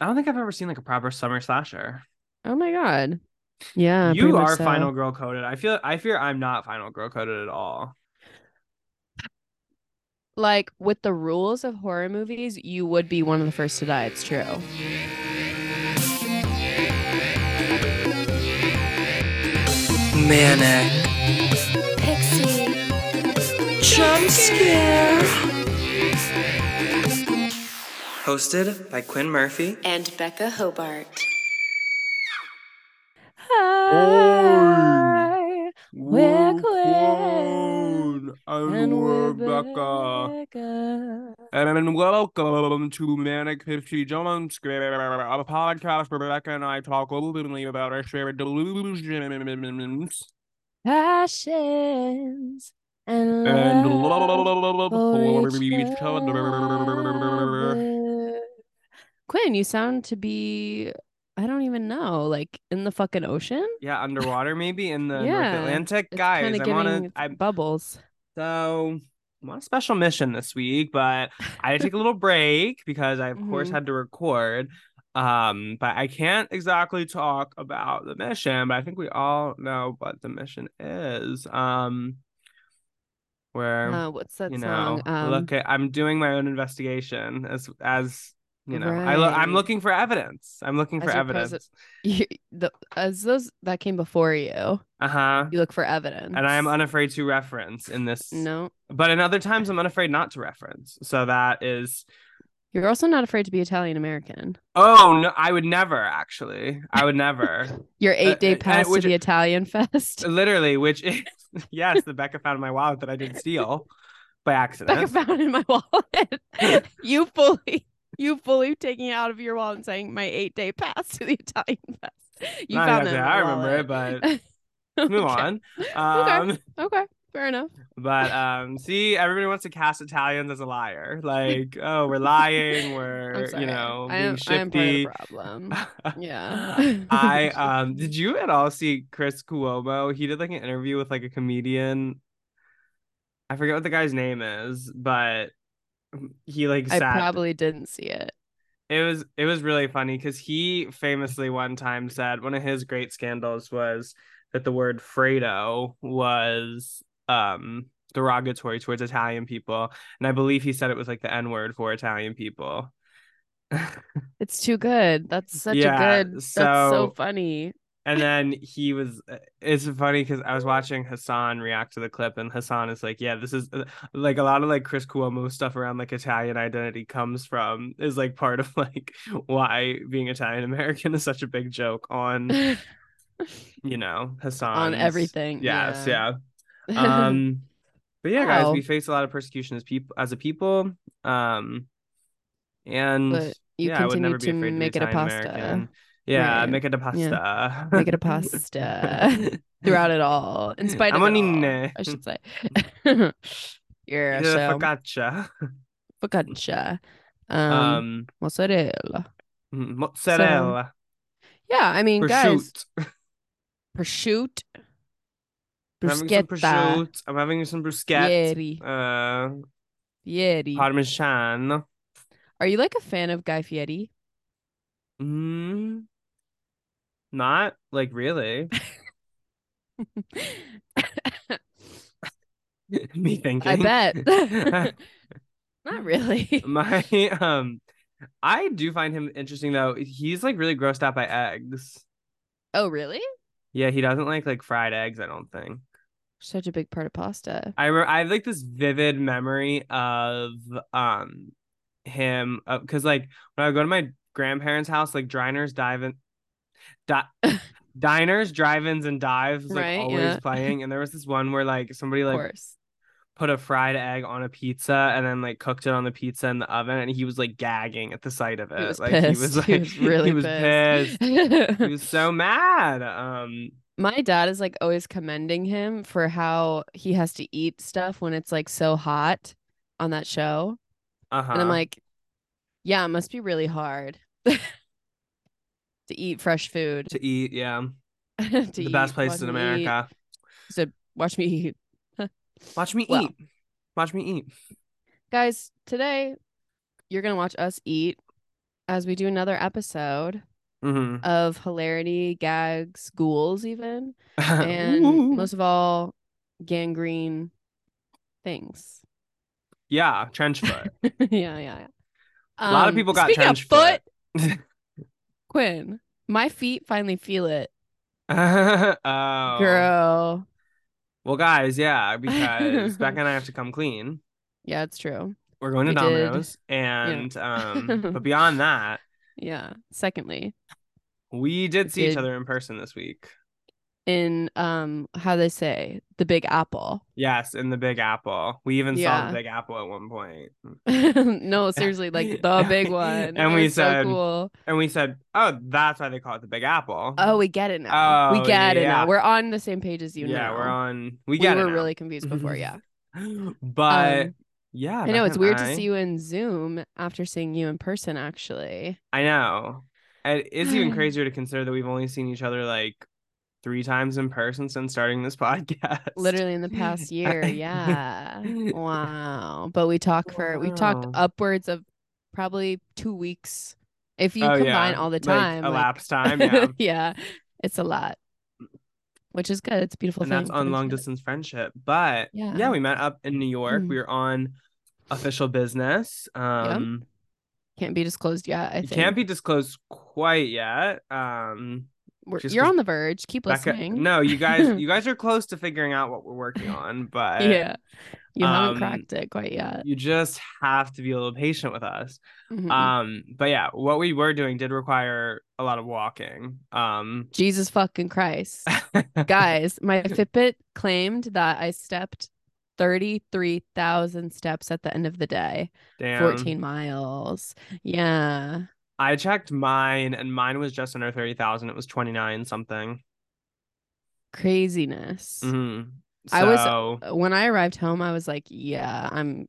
I don't think I've ever seen like a proper summer slasher. Oh my god. Yeah. you are so. final girl coded. I feel I fear I'm not final girl coded at all. Like with the rules of horror movies, you would be one of the first to die. It's true. Manic. Pixie. Jump scare. Hosted by Quinn Murphy. And Becca Hobart. Hi, we're Woo, Quinn, Quinn, and we're Rebecca. Becca. And welcome to Manic Pixie Jump Scare, a podcast where Rebecca and I talk openly about our shared delusions passions and, and love love for for each each other. Quinn, you sound to be I don't even know, like in the fucking ocean. Yeah, underwater maybe in the North Atlantic. Guys, I'm on a I'm bubbles. so I'm on a special mission this week, but I had to take a little break because I of course Mhm. had to record. Um, but I can't exactly talk about the mission, but I think we all know what the mission is. Um where Uh, what's that you know, song? Um, look at I'm doing my own investigation as as you know, I lo- I'm looking for evidence. I'm looking for As evidence. president- you, the, as those that came before you, Uh-huh. you look for evidence. And I am unafraid to reference in this no. but in other times I'm unafraid not to reference. So that is You're also not afraid to be Italian American. oh no, I would never actually. I would never. Your eight day uh, pass which- to the Italian Fest. Literally, which is yes, the Becca found in my wallet that I didn't steal by accident. Becca found in my wallet. you fully, you fully taking it out of your wallet and saying my eight day pass to the Italian Fest. You Not found it. exactly in how my I remember it, but move Okay. on. Um Okay, fair enough. but um see everybody wants to cast Italians as a liar. Like, oh, we're lying, we're you know, I being am, I am part of the shifty. problem. Yeah. I um did you at all see Chris Cuomo? He did like an interview with like a comedian. I forget what the guy's name is, but he like I sat probably didn't see it. it was it was really funny because he famously one time said one of his great scandals was that the word Fredo was um derogatory towards Italian people. And I believe he said it was like the N-word for Italian people. It's too good. That's such Yeah, a good. That's so so- funny. And then he was, it's funny because I was watching Hasan react to the clip, and Hasan is like, Yeah, this is like a lot of like Chris Cuomo stuff around like Italian identity comes from, is like part of like why being Italian American is such a big joke on, you know, Hasan. On everything. Yes, yeah. yeah. Um, but yeah, guys, we face a lot of persecution as people, as a people. Um, and but you yeah, I would continue to to make it a pasta. American. Yeah, Right. make it a pasta. Make it a pasta. Throughout it all, in spite of all, I should say. yeah, Yeah, so focaccia. focaccia, um, Um, mozzarella. mozzarella. Yeah, I mean, guys, prosciutto. prosciutto, I'm having bruschetta, prosciutto. I'm having some bruschetta. Fieri, Uh, Fieri. parmesan. Are you like a fan of Guy Fieri? Mm, not like really. Me thinking. I bet. Not really. My um I do find him interesting though. He's like really grossed out by eggs. Oh, really? Yeah, he doesn't like like fried eggs, I don't think. Such a big part of pasta. I remember I have like this vivid memory of um him because like when I go to my grandparents' house, like diners, dive di- diners, drive-ins, and dives like Right, always yeah. playing. And there was this one where like somebody like put a fried egg on a pizza and then like cooked it on the pizza in the oven, and he was like gagging at the sight of it. He was like pissed. he was like he was really he was pissed. pissed. he was so mad. Um, My dad is like always commending him for how he has to eat stuff when it's like so hot on that show. uh-huh. And I'm like, yeah, it must be really hard to eat fresh food. to eat, yeah, to the best eat, places watch in. America. So watch me eat. Watch me Well. eat. Watch me eat. Guys, today you're gonna watch us eat as we do another episode hmm of hilarity, gags, ghouls, even, and most of all, gangrene things. yeah, trench foot. yeah, yeah, yeah. A lot of Um, people got trench foot, foot. Quinn, my feet finally feel it, oh, girl. Well, guys, yeah, because Becca and I have to come clean. Yeah, it's true. We're going to We did. Domino's, and um, but beyond that, Yeah. Secondly, we did see each other in person this week. In um, how they say the Big Apple. Yes, in the Big Apple. We even saw the Big Apple at one point, no, seriously, like the big one. And It we was so said- cool. and we said, "Oh, that's why they call it the Big Apple." Oh, we get it now. we Oh, get it now. We're on the same page as you now. yeah, now. we're on. We We, get were it now. We were really confused before. Yeah. but Um, yeah, I know it's weird to see you in Zoom after seeing you in person. Actually, I know. It's even crazier to consider that we've only seen each other like three times in person since starting this podcast. literally in the past year. Yeah. wow. But we talk for we talked upwards of probably two weeks if you Oh, combine yeah. all the time. like- elapsed time, yeah. yeah, it's a lot, which is good. It's beautiful and thing. that's on long distance friendship. But yeah. Yeah. we met up in New York. Mm. We were on official business. Um Can't be disclosed yet. I think can't be disclosed quite yet. Um just you're on the verge. Keep Becca- listening. no, you guys you guys are close to figuring out what we're working on, but yeah, you haven't um, cracked it quite yet. you just have to be a little patient with us. Mhm. Um, but yeah, what we were doing did require a lot of walking. Um, Jesus fucking Christ. Guys, my Fitbit claimed that I stepped 33,000 steps at the end of the day. damn. 14 miles. Yeah. I checked mine, and mine was just under thirty thousand. It was twenty nine something. Craziness. Mhm. I was- When I arrived home, I was like, yeah, I'm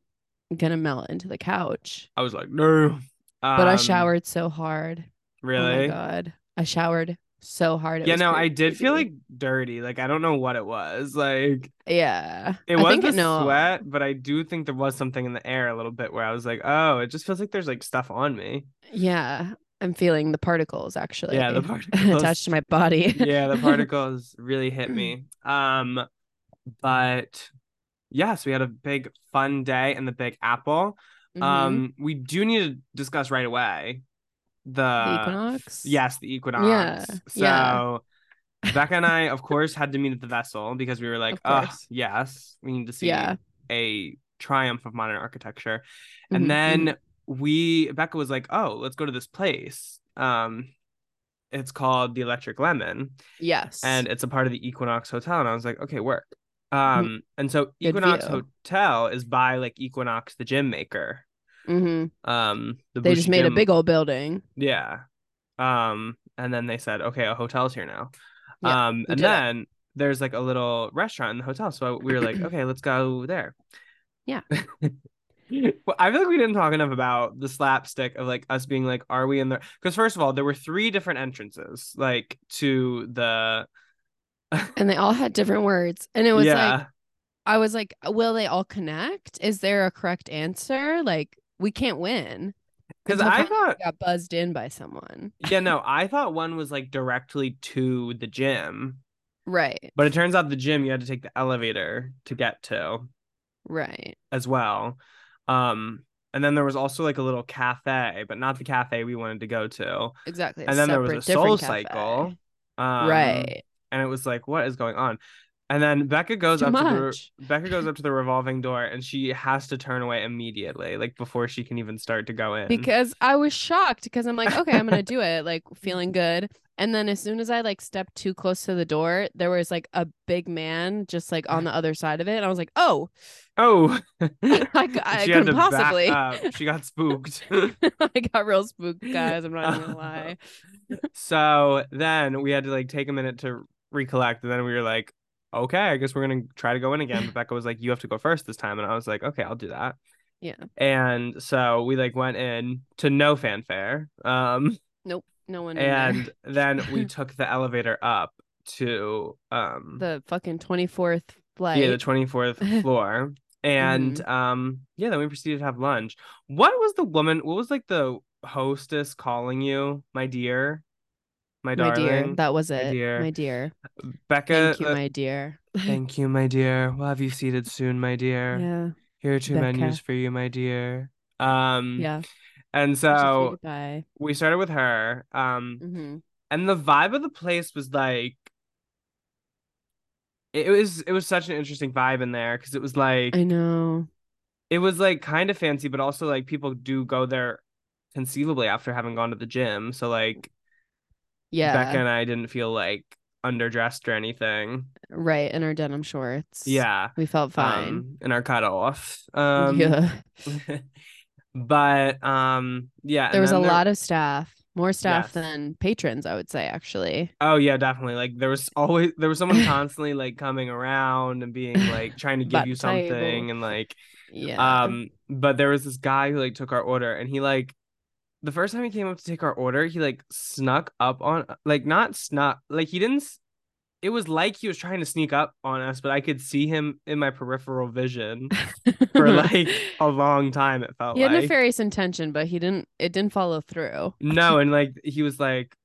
going to melt into the couch. I was like, no. But I Um, showered so hard. Oh my Really? God. I showered so hard. It yeah, no, I did feel like dirty. Like I don't know what it was. Like Yeah. it I was the it- no. sweat, but I do think there was something in the air a little bit where I was like, oh, it just feels like there's like stuff on me. Yeah. I'm feeling the particles actually. Yeah, the particles. attached to my body. yeah, the particles really hit me. Um, but yes, we had a big fun day in the Big Apple. Mhm. Um, we do need to discuss right away the, the equinox. Yes, the equinox. Yeah, So yeah. Becca and I, of course, had to meet at the vessel because we were like, oh yes, we need to see Yeah. a triumph of modern architecture. And then mhm. we Becca was like, oh, let's go to this place. Um, it's called the Electric Lemon yes. and it's a part of the Equinox Hotel. And I was like, okay, work. Um, and so Mm-hmm. Good Equinox view. Hotel is by like Equinox, the gym maker. Mhm. Um, the they just made a big old building. yeah. Um, and then they said, okay, a hotel's here now. Yeah, um, and it. then there's like a little restaurant in the hotel. So we were like, okay, let's go there. Yeah. well, I feel like we didn't talk enough about the slapstick of like us being like, are we in there? Because first of all, there were three different entrances, like to the And they all had different words. And it was yeah. like I was like, will they all connect? Is there a correct answer? Like we can't win. Because I thought, got buzzed in by someone. yeah, no, I thought one was like directly to the gym, Right. but it turns out the gym you had to take the elevator to get to. Right. as well. Um, and then there was also like a little cafe, but not the cafe we wanted to go to. Exactly. and then there was a Soul Cycle. Um, right. And it was like, what is going on? And then Becca goes Too up to the. Becca goes up to the revolving door, and she has to turn away immediately, like before she can even start to go in. Because I was shocked because I'm like, okay, I'm gonna do it, like feeling good. And then as soon as I like stepped too close to the door, there was like a big man just like on the other side of it. And I was like, oh, oh, I she couldn't possibly. She got spooked. I got real spooked, guys. I'm not gonna lie. so then we had to like take a minute to recollect, and then we were like, okay, I guess we're gonna try to go in again. But Becca was like, you have to go first this time, and I was like, okay, I'll do that. Yeah. And so we like went in to no fanfare. Um, Nope. No one. and then we took the elevator up to um the fucking 24th flight. yeah the 24th floor. And Mm-hmm. um yeah, then we proceeded to have lunch. What was the woman? What was like the hostess calling you, my dear, my my darling. dear. That was my it. dear. My dear. Becca, Thank you, uh, my dear. thank you, my dear. We'll have you seated soon, my dear. Yeah. Here are two Becca. menus for you, my dear. Um, Yeah. and We should say so we started with her. Um, hmm and the vibe of the place was like it was it was such an interesting vibe in there because it was like I know. it was like kind of fancy but also like people do go there conceivably after having gone to the gym so like Yeah. Becca and I didn't feel like underdressed or anything Right. In our denim shorts. yeah We felt fine. um in our cutoffs um yeah. but um yeah There was a then lot of staff. More staff Yes. than patrons, I would say, actually. Oh yeah, definitely. Like there was always there was someone constantly like coming around and being like trying to give you the table. something and like Yeah. um but there was this guy who like took our order and he like the first time he came up to take our order, he like snuck up on like not snuck like he didn't it was like he was trying to sneak up on us, but I could see him in my peripheral vision for like a long time it felt he had like. nefarious intention, but he didn't it didn't follow through. No, and like he was like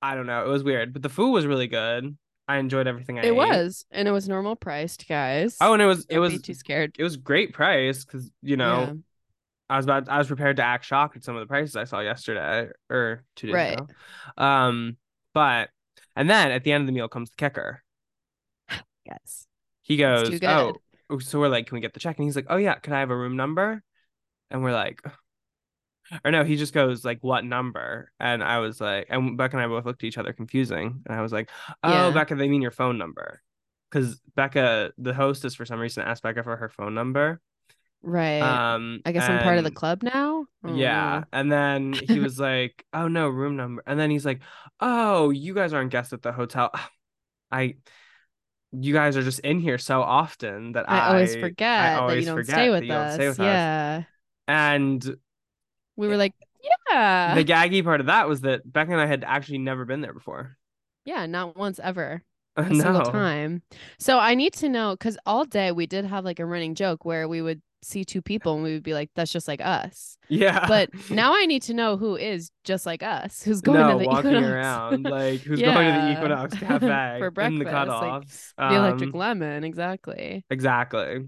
I don't know, it was weird, but the food was really good. I enjoyed everything I It ate. was, and it was normal priced, guys. Oh, and it was it Don't was be too scared. it was great price because you know. I was about I was prepared to act shocked at some of the prices I saw yesterday or two days Right. ago. Um, but and then at the end of the meal comes the kicker. Yes. He goes, "Oh, oh," so we're like, "Can we get the check?" And he's like, "Oh yeah, can I have a room number?" And we're like, or no, he just goes like, "What number?" And I was like, and Becca and I both looked at each other confusing, and I was like, "Oh, Yeah. Becca, they mean your phone number." Because Becca, the hostess, for some reason asked Becca for her phone number. Right. Um, I guess I'm part of the club now. I Yeah. And then he was like, Oh no, room number. And then he's like, Oh, you guys aren't guests at the hotel. I you guys are just in here so often that I, I always forget that always you don't stay with us. stay with us. yeah. And We were like, yeah. the gaggy part of that was that Becca and I had actually never been there before. yeah, not once ever. A no. single time. So I need to know because all day we did have like a running joke where we would see two people and we would be like, that's just like us. Yeah. But now I need to know who is just like us, who's going no, to the walking Equinox. around like who's going to the Yeah. Equinox Cafe For in the breakfast, like, cutoffs. the electric Um, lemon, exactly. exactly.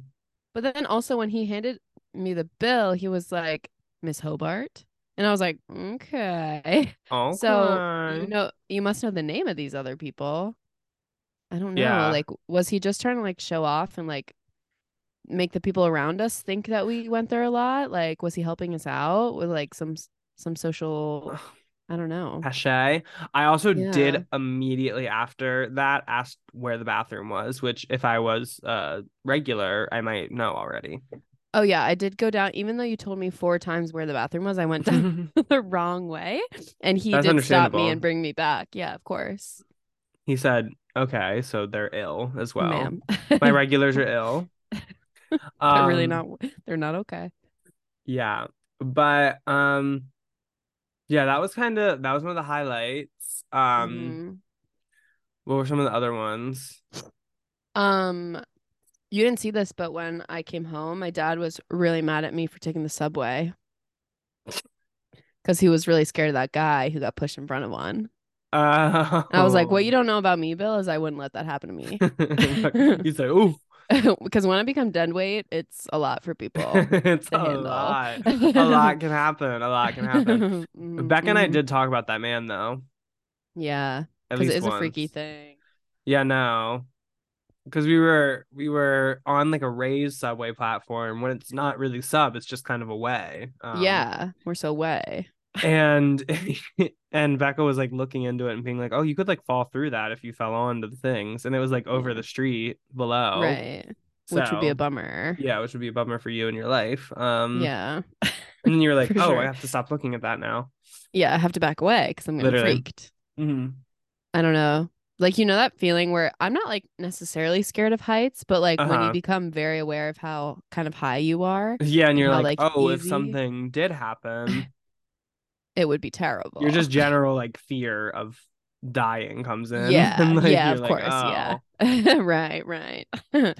But then also when he handed me the bill, he was like, Miss Hobart. And I was like, okay. Oh, So you know you must know the name of these other people. I don't know. Yeah. Like was he just trying to like show off and like make the people around us think that we went there a lot? Like was he helping us out with like some some social I don't know. cachet. I also Yeah. did immediately after that ask where the bathroom was, which if I was uh regular, I might know already. Oh yeah, I did go down even though you told me four times where the bathroom was, I went down the wrong way and he That's did stop me and bring me back. Yeah, of course. he said, "Okay, so they're ill as well. My regulars are ill." they're really Um, not they're not okay. Yeah, but um, yeah, that was kind of that was one of the highlights. Um, Mhm. what were some of the other ones? Um, you didn't see this, but when I came home, my dad was really mad at me for taking the subway because he was really scared of that guy who got pushed in front of one. Uh, I was like, "What you don't know about me, Bill, is I wouldn't let that happen to me He's like, "Ooh, because when I become dead weight, it's a lot for people." it's a handle. lot. A lot can happen. A lot can happen." Mhm, Becca and I mhm. did talk about that man though. yeah, because it is a freaky thing. Yeah, no. Because we were we were on like a raised subway platform when it's not really sub, it's just kind of a way. Um, yeah, we're so way. And and Becca was like looking into it and being like, Oh, you could like fall through that if you fell onto the things. And it was like over the street below. right, which would be a bummer. Yeah, which would be a bummer for you in your life. Um yeah. and then you were like, Oh, sure. I have to stop looking at that now. Yeah, I have to back away because I'm getting Literally. freaked. Mhm. I don't know. Like you know that feeling where I'm not like necessarily scared of heights, but like when Uh-huh. you become very aware of how kind of high you are, Yeah, and you're how, like, like, Oh, if something did happen. it would be terrible. your just general like fear of dying comes in. Yeah, and, like, yeah, of like, course, "Oh." yeah. right, right.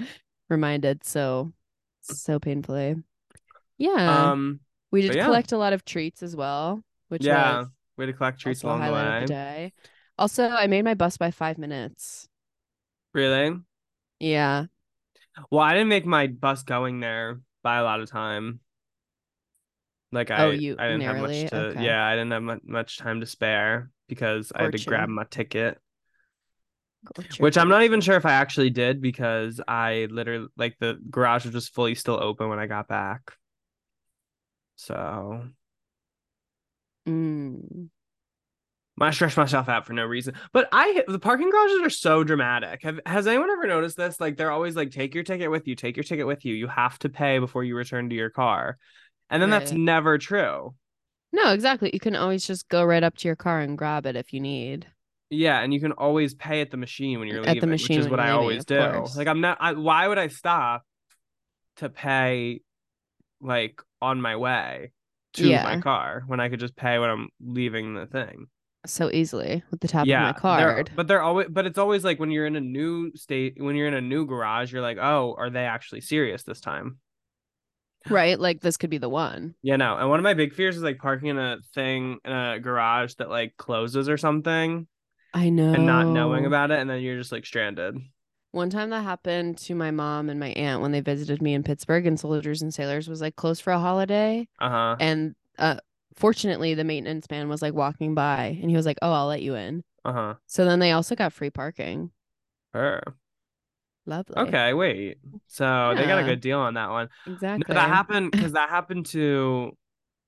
Reminded so so painfully. Yeah. Um, We did yeah. collect a lot of treats as well, which yeah, was way to collect treats along the way. the day. Also, I made my bus by five minutes. Really? Yeah. Well, I didn't make my bus going there by a lot of time. Like I, Oh, you I didn't have much to. Okay. Yeah, I didn't have much time to spare because I had to grab my ticket. Which I'm not even sure if I actually did because I literally like the garage was just fully still open when I got back. So Mm. I stressed myself out for no reason. But I the parking garages are so dramatic. Have has anyone ever noticed this? Like they're always like, take your ticket with you, take your ticket with you. You have to pay before you return to your car. And then that's never true. No, exactly. You can always just go right up to your car and grab it if you need. Yeah, and you can always pay at the machine when you're leaving, At the machine which is what I leaving, always do. course. Like I'm not I, why would I stop to pay like on my way to my car when I could just pay when I'm leaving the thing? so easily with the tap yeah, of my they're- card. but they're always but it's always like when you're in a new state when you're in a new garage, you're like, "Oh, are they actually serious this time?" Right? Like this could be the one. Yeah, no. And one of my big fears is like parking in a thing in a garage that like closes or something I know. and not knowing about it and then you're just like stranded. One time that happened to my mom and my aunt when they visited me in Pittsburgh and Soldiers and Sailors was like closed for a holiday. Uh-huh. And uh fortunately the maintenance man was like walking by and he was like, Oh, I'll let you in. Uh-huh. So then they also got free parking. Sure. Lovely. Okay, wait. So they got a good deal on that one. No, Exactly. that happened because that happened to.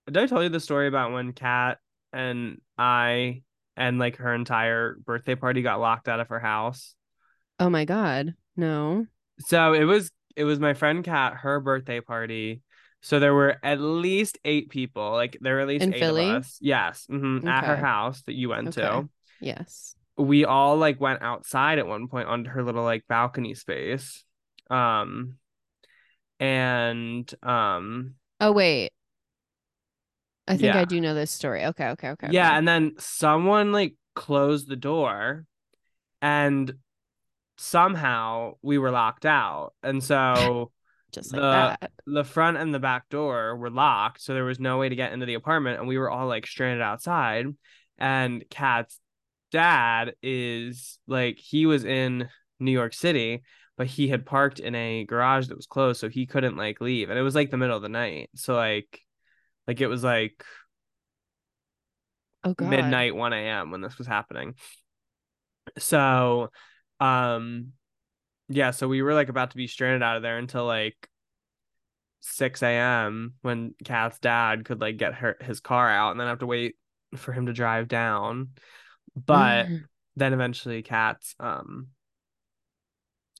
Did I tell you the story about when Kat and I and like her entire birthday party got locked out of her house? Oh my god. No. So it was it was my friend Kat, her birthday party. So there were at least eight people. Like there were at least In eight Philly? of us. Yes, mhm, at her house that you went to. Yes. We all like went outside at one point onto her little like balcony space um and um Oh wait. I think Yeah. I do know this story. Okay, okay, okay. yeah okay. and then someone like closed the door and somehow we were locked out and so just like the- that. the front and the back door were locked so there was no way to get into the apartment and we were all like stranded outside and Kat's dad is like he was in New York City but he had parked in a garage that was closed so he couldn't like leave. And it was like the middle of the night. So like like it was like Oh god. midnight 1 a.m when this was happening. So um yeah so we were like about to be stranded out of there until like 6 a.m when Kat's dad could like get her his car out and then have to wait for him to drive down but then eventually Kat's um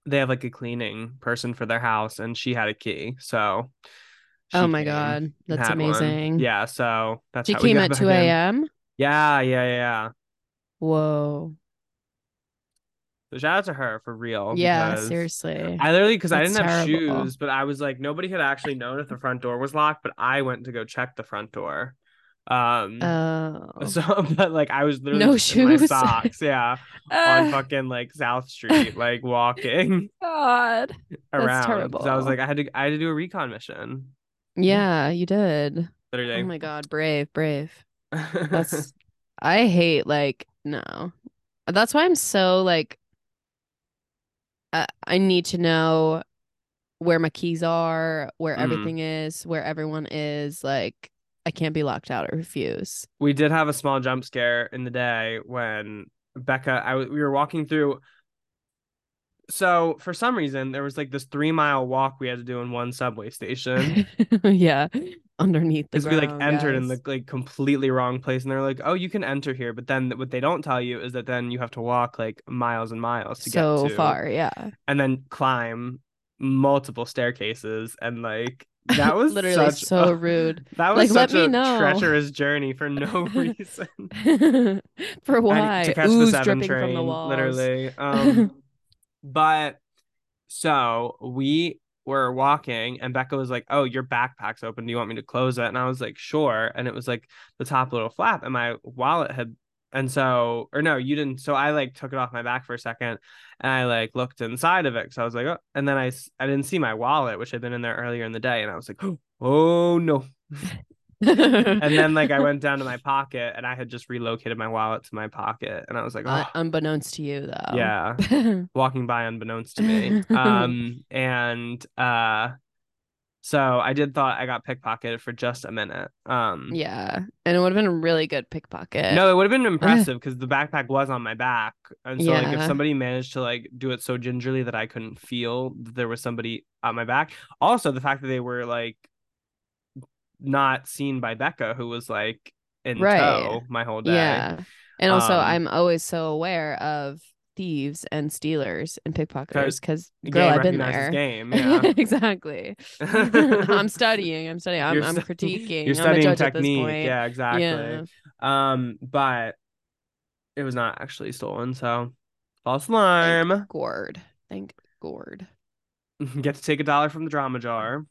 they have like a cleaning person for their house and she had a key so Oh my God, that's had one. amazing. yeah so that's She how came at 2 a.m. yeah yeah yeah Whoa. So shout out to her for real. Yeah, seriously. I literally because I didn't have terrible. shoes, but I was like nobody had actually known if the front door was locked, but I went to go check the front door. Um Oh. so but like I was literally No shoes. socks, yeah, on Ah, fucking like South Street, like walking God. around. 'cause I was like I had to I had to do a recon mission. Yeah, you did. Literally. Oh my God, brave, brave. That's I hate like no. That's why I'm so like I, I need to know where my keys are, where Mm. everything is, where everyone is. Like I can't be locked out. I refuse. we did have a small jump scare in the day when Becca I we were walking through so for some reason there was like this three mile walk we had to do in one subway station yeah, underneath the because we like entered in the like completely wrong place and they're like oh you can enter here but then what they don't tell you is that then you have to walk like miles and miles to so get So far. Yeah, and then climb multiple staircases and like that was literally so a- rude. that was Like, let such me a know. treacherous journey for no reason For why? to catch Ooze the seven train, from the walls. literally. Um, but so we were walking, and Becca was like, "Oh, your backpack's open. Do you want me to close it?" And I was like, "Sure." And it was like the top little flap, and my wallet had. And so, or no, you didn't. So I like took it off my back for a second, and I like looked inside of it. So I was like, oh, and then I, I didn't see my wallet, which had been in there earlier in the day, and I was like, oh no. and then like I went down to my pocket and I had just relocated my wallet to my pocket and I was like, Uh, oh, unbeknownst to you, though. yeah, walking by unbeknownst to me. Um, and uh, so I did thought I got pickpocketed for just a minute. Um, yeah, and it would have been a really good pickpocket. no, it would have been impressive because the backpack was on my back, and so like if somebody managed to like do it so gingerly that I couldn't feel that there was somebody on my back. Also, the fact that they were like not seen by Becca, who was like in Right. tow my whole day. Yeah. And also, Um, I'm always so aware of thieves and stealers and pickpockets because, girl, I've been there. game. Yeah. exactly. I'm studying. I'm studying. I'm, I'm critiquing. You're I'm studying this technique. Yeah, exactly. Yeah. Um, but it was not actually stolen, so false alarm. Thank Gord. Thank gourd. Get to take a dollar from the drama jar.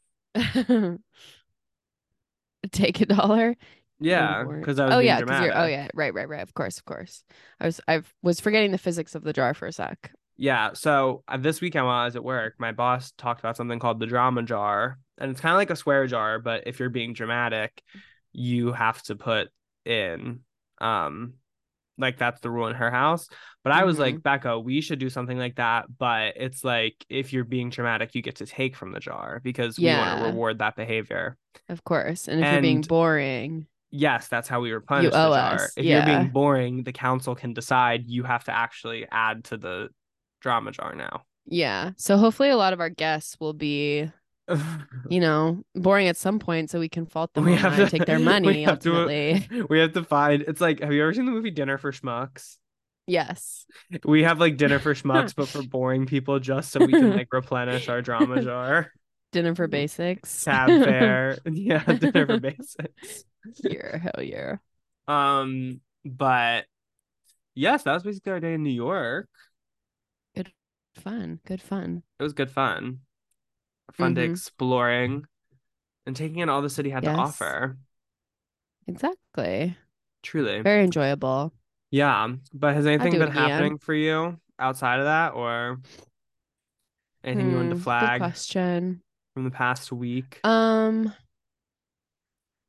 Take a dollar. Yeah, because I was oh yeah, you're. Oh yeah, right, right, right. Of course, of course. I was. I was forgetting the physics of the jar for a sec. Yeah, so uh, this weekend while I was at work, my boss talked about something called the drama jar, and it's kind of like a swear jar, but if you're being dramatic, you have to put in, um, like that's the rule in her house. But I was Mm-hmm. like, Becca, we should do something like that, but it's like if you're being dramatic, you get to take from the jar because we want to reward that behavior. Of course. And if you're being boring, Yes, that's how we replenish the owe jar. us, If you're being boring, the council can decide you have to actually add to the drama jar now. yeah. So hopefully, a lot of our guests will be, you know, boring at some point, so we can fault them We have and to- take their we money have to- uh, we have to find it's like have you ever seen the movie Dinner for Schmucks? yes. We have like Dinner for Schmucks, but for boring people just so we can like replenish our drama jar. Dinner for mm. basics. Tab fare. yeah, dinner for basics. Yeah. Hell yeah. Um, but yes, that was basically our day in New York. Good fun. Good fun. It was good fun. Fun day Mhm. exploring and taking in all the city had Yes. to offer. Exactly. Truly. Very enjoyable. Yeah. But has anything been happening for you outside of that or anything you wanted Hmm, to Good flag question. from the past week? Um,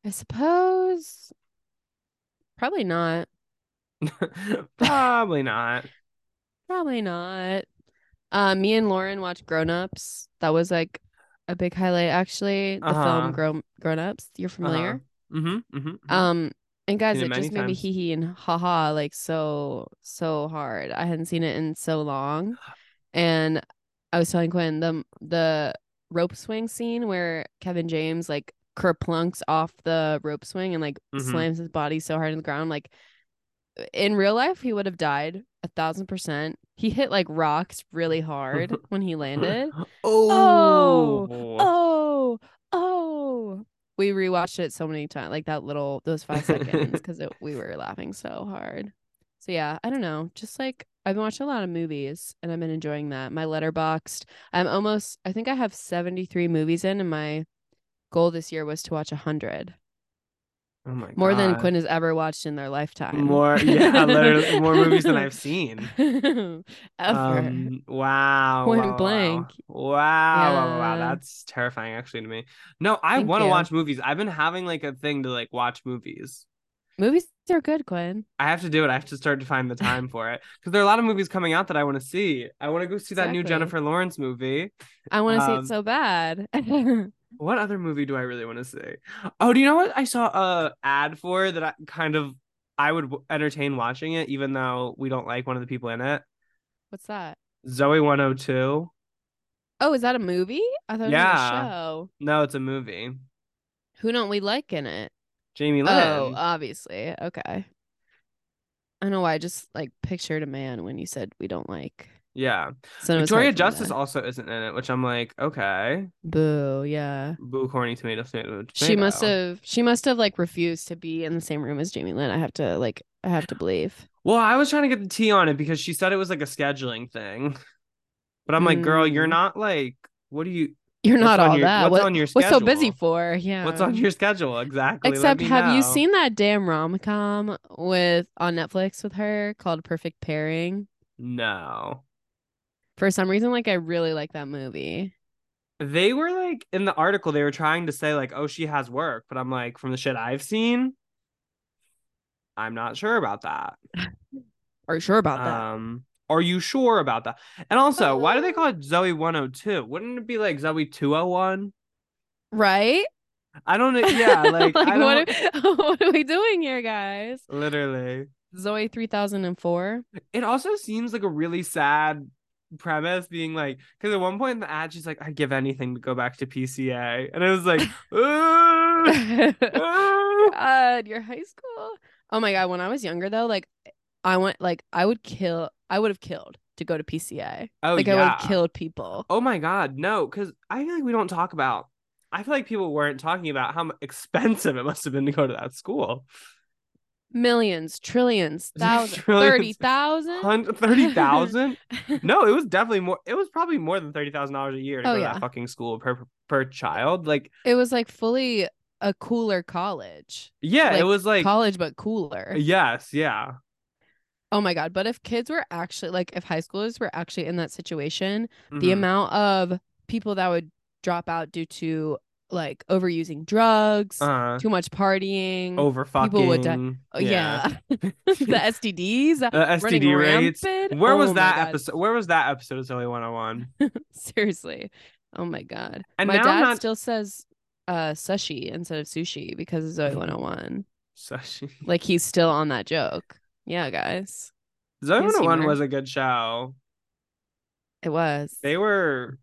I suppose probably not. Probably not. Probably not. Uh, me and Lauren watched Grown Ups. That was like a big highlight, actually. The Uh-huh. film Grown Grown Ups. You're familiar? Mm-hmm. Mm-hmm. Um, and guys, Seen it it just made me times. hee hee and ha ha like so so hard. I hadn't seen it in so long, and I was telling Quinn the the rope swing scene where Kevin James like kerplunks off the rope swing and like Mhm. slams his body so hard in the ground. Like in real life, he would have died a thousand percent. He hit like rocks really hard when he landed. oh. Oh, oh. We rewatched it so many times, like that little those five seconds, because we were laughing so hard. So yeah, I don't know. Just like I've been watching a lot of movies and I've been enjoying that. My Letterboxd, I'm almost. I think I have 73 movies in, and my goal this year was to watch hundred, Oh my more than Quinn has ever watched in their lifetime. More, yeah, literally more movies than I've seen. ever. Um, wow. Point wow, blank. Wow. Wow, wow, wow. That's terrifying actually to me. No, I want to watch movies. I've been having like a thing to like watch movies. Movies are good, Quinn. I have to do it. I have to start to find the time for it because there are a lot of movies coming out that I want to see. I want to go see that new Jennifer Lawrence movie. I want to see Um, it so bad. What other movie do I really want to see? Oh, do you know what I saw a ad for that I kind of I would entertain watching it even though we don't like one of the people in it. What's that? Zoe 102. Oh, is that a movie? I thought it was Yeah. a show. No, it's a movie. Who don't we like in it? Jamie oh, Lynn. Oh, obviously. Okay. I don't know why I just like pictured a man when you said we don't like. Yeah. So Victoria hard for me Justice also isn't in it, which I'm like, okay. Boo, yeah. Boo corny tomato tomato. She must have she must have like refused to be in the same room as Jamie Lynn. I have to like I have to believe. Well, I was trying to get the tea on it because she said it was like a scheduling thing. But I'm like, girl, you're Hmm. not like what do you You're What's not on all your- that. what's What- on your What's so busy for? Yeah. what's on your schedule exactly? Except have you seen that damn rom com with on Netflix with her called Perfect Pairing? No. For some reason, like I really like that movie. they were like in the article they were trying to say like oh she has work but i'm like from the shit i've seen i'm not sure about that Are you sure about that? um are you sure about that and also why do they call it zoe 102 wouldn't it be like zoe 201 right? i don't know yeah like, I don't what, are, what are we doing here, guys? literally Zoe 3004. it also seems like a really sad premise being like because at one point in the ad she's like i'd give anything to go back to pca and it was like. God, your high school. Oh my God. When I was younger, though, like I went, like, I would kill, I would have killed to go to PCA. oh like, I would have killed people. oh my god no because i feel like we don't talk about i feel like people weren't talking about how expensive it must have been to go to that school Millions, trillions, thousands, Trillions. 30,000. Hun- 30,000 no it was definitely more it was probably more than $30000 a year to Oh, go to yeah. that fucking school per per child like It was like fully a cooler college. yeah it was like college, but cooler. yes yeah Oh my God. But if kids were actually, like, if high schoolers were actually in that situation, the Mhm. amount of people that would drop out due to like overusing drugs, uh too much partying. over fucking people would die- Oh, yeah. the STDs the STD rates. rampant. Where was Oh my that episode? Where was that episode of Zoe 101? Seriously. Oh my God. And my dad not- still says uh sushi instead of sushi because of. Zoe 101. Sushi. Like he's still on that joke. Yeah, guys. Zoe His 101 humor. was a good show. It was. They were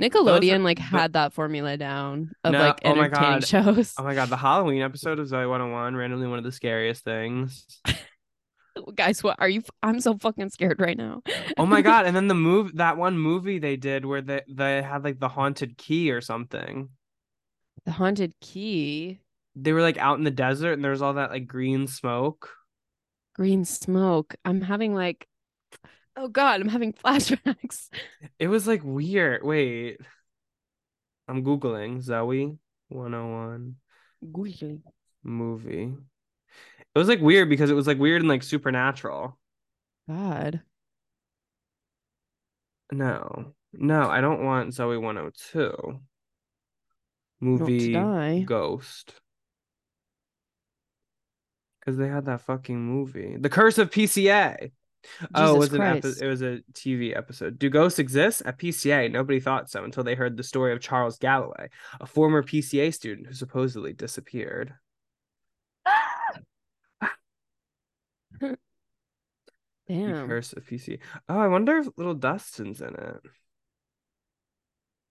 Nickelodeon like the- had that formula down of No, like oh my entertaining God. shows. oh my god, the Halloween episode of Zoe 101, randomly one of the scariest things. Guys, what are you I'm so fucking scared right now. Oh my god, and then the move that one movie they did where they they had like the haunted key or something. the haunted key. They were like out in the desert and there was all that like green smoke. Green smoke. I'm having like oh god, I'm having flashbacks. It was like weird. Wait. I'm googling Zoe 101 Googly. movie. It was like weird because it was like weird and like supernatural. God. No. No, I don't want Zoe 102. Movie. Ghost. Because they had that fucking movie. The Curse of PCA. Oh, it Jesus was an epi- it was a TV episode. Do ghosts exist? At PCA, nobody thought so until they heard the story of Charles Galloway, a former PCA student who supposedly disappeared. The Damn. Curse of PCA. Oh, I wonder if Little Dustin's in it.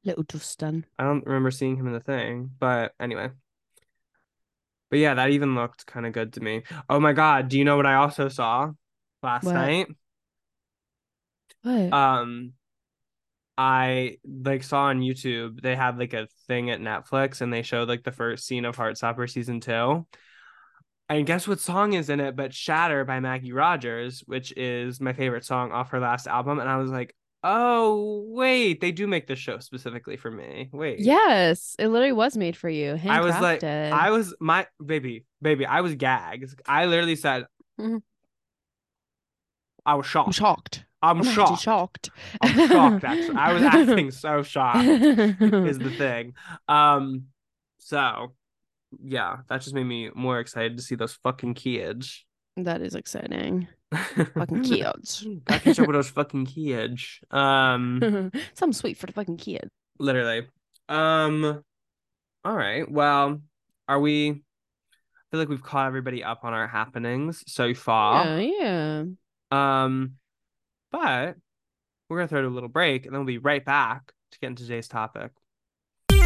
Little Dustin. I don't remember seeing him in the thing, but anyway. But yeah, that even looked kind of good to me. Oh my God, do you know what I also saw last What? night? What? Um, I like saw on YouTube they had like a thing at Netflix and they showed like the first scene of Heartstopper season two. And guess what song is in it but Shatter by Maggie Rogers, which is my favorite song off her last album. And I was like, oh, wait, they do make this show specifically for me. Wait. yes, it literally was made for you. I was like. I was my baby, baby. I was gagged. I literally said, Mhm. I was shocked. I'm shocked. shocked. I'm shocked. shocked. I'm shocked. Actually, I was acting so shocked. Is the thing. Um, so yeah, that just made me more excited to see those fucking kids. That is exciting. Fucking kids. I catch up with those fucking kids. Um, Something sweet for the fucking kid. literally. Um, all right. Well, are we? I feel like we've caught everybody up on our happenings so far. Yeah, yeah. Um, but we're gonna throw it a little break, and then we'll be right back to get into today's topic. Guys,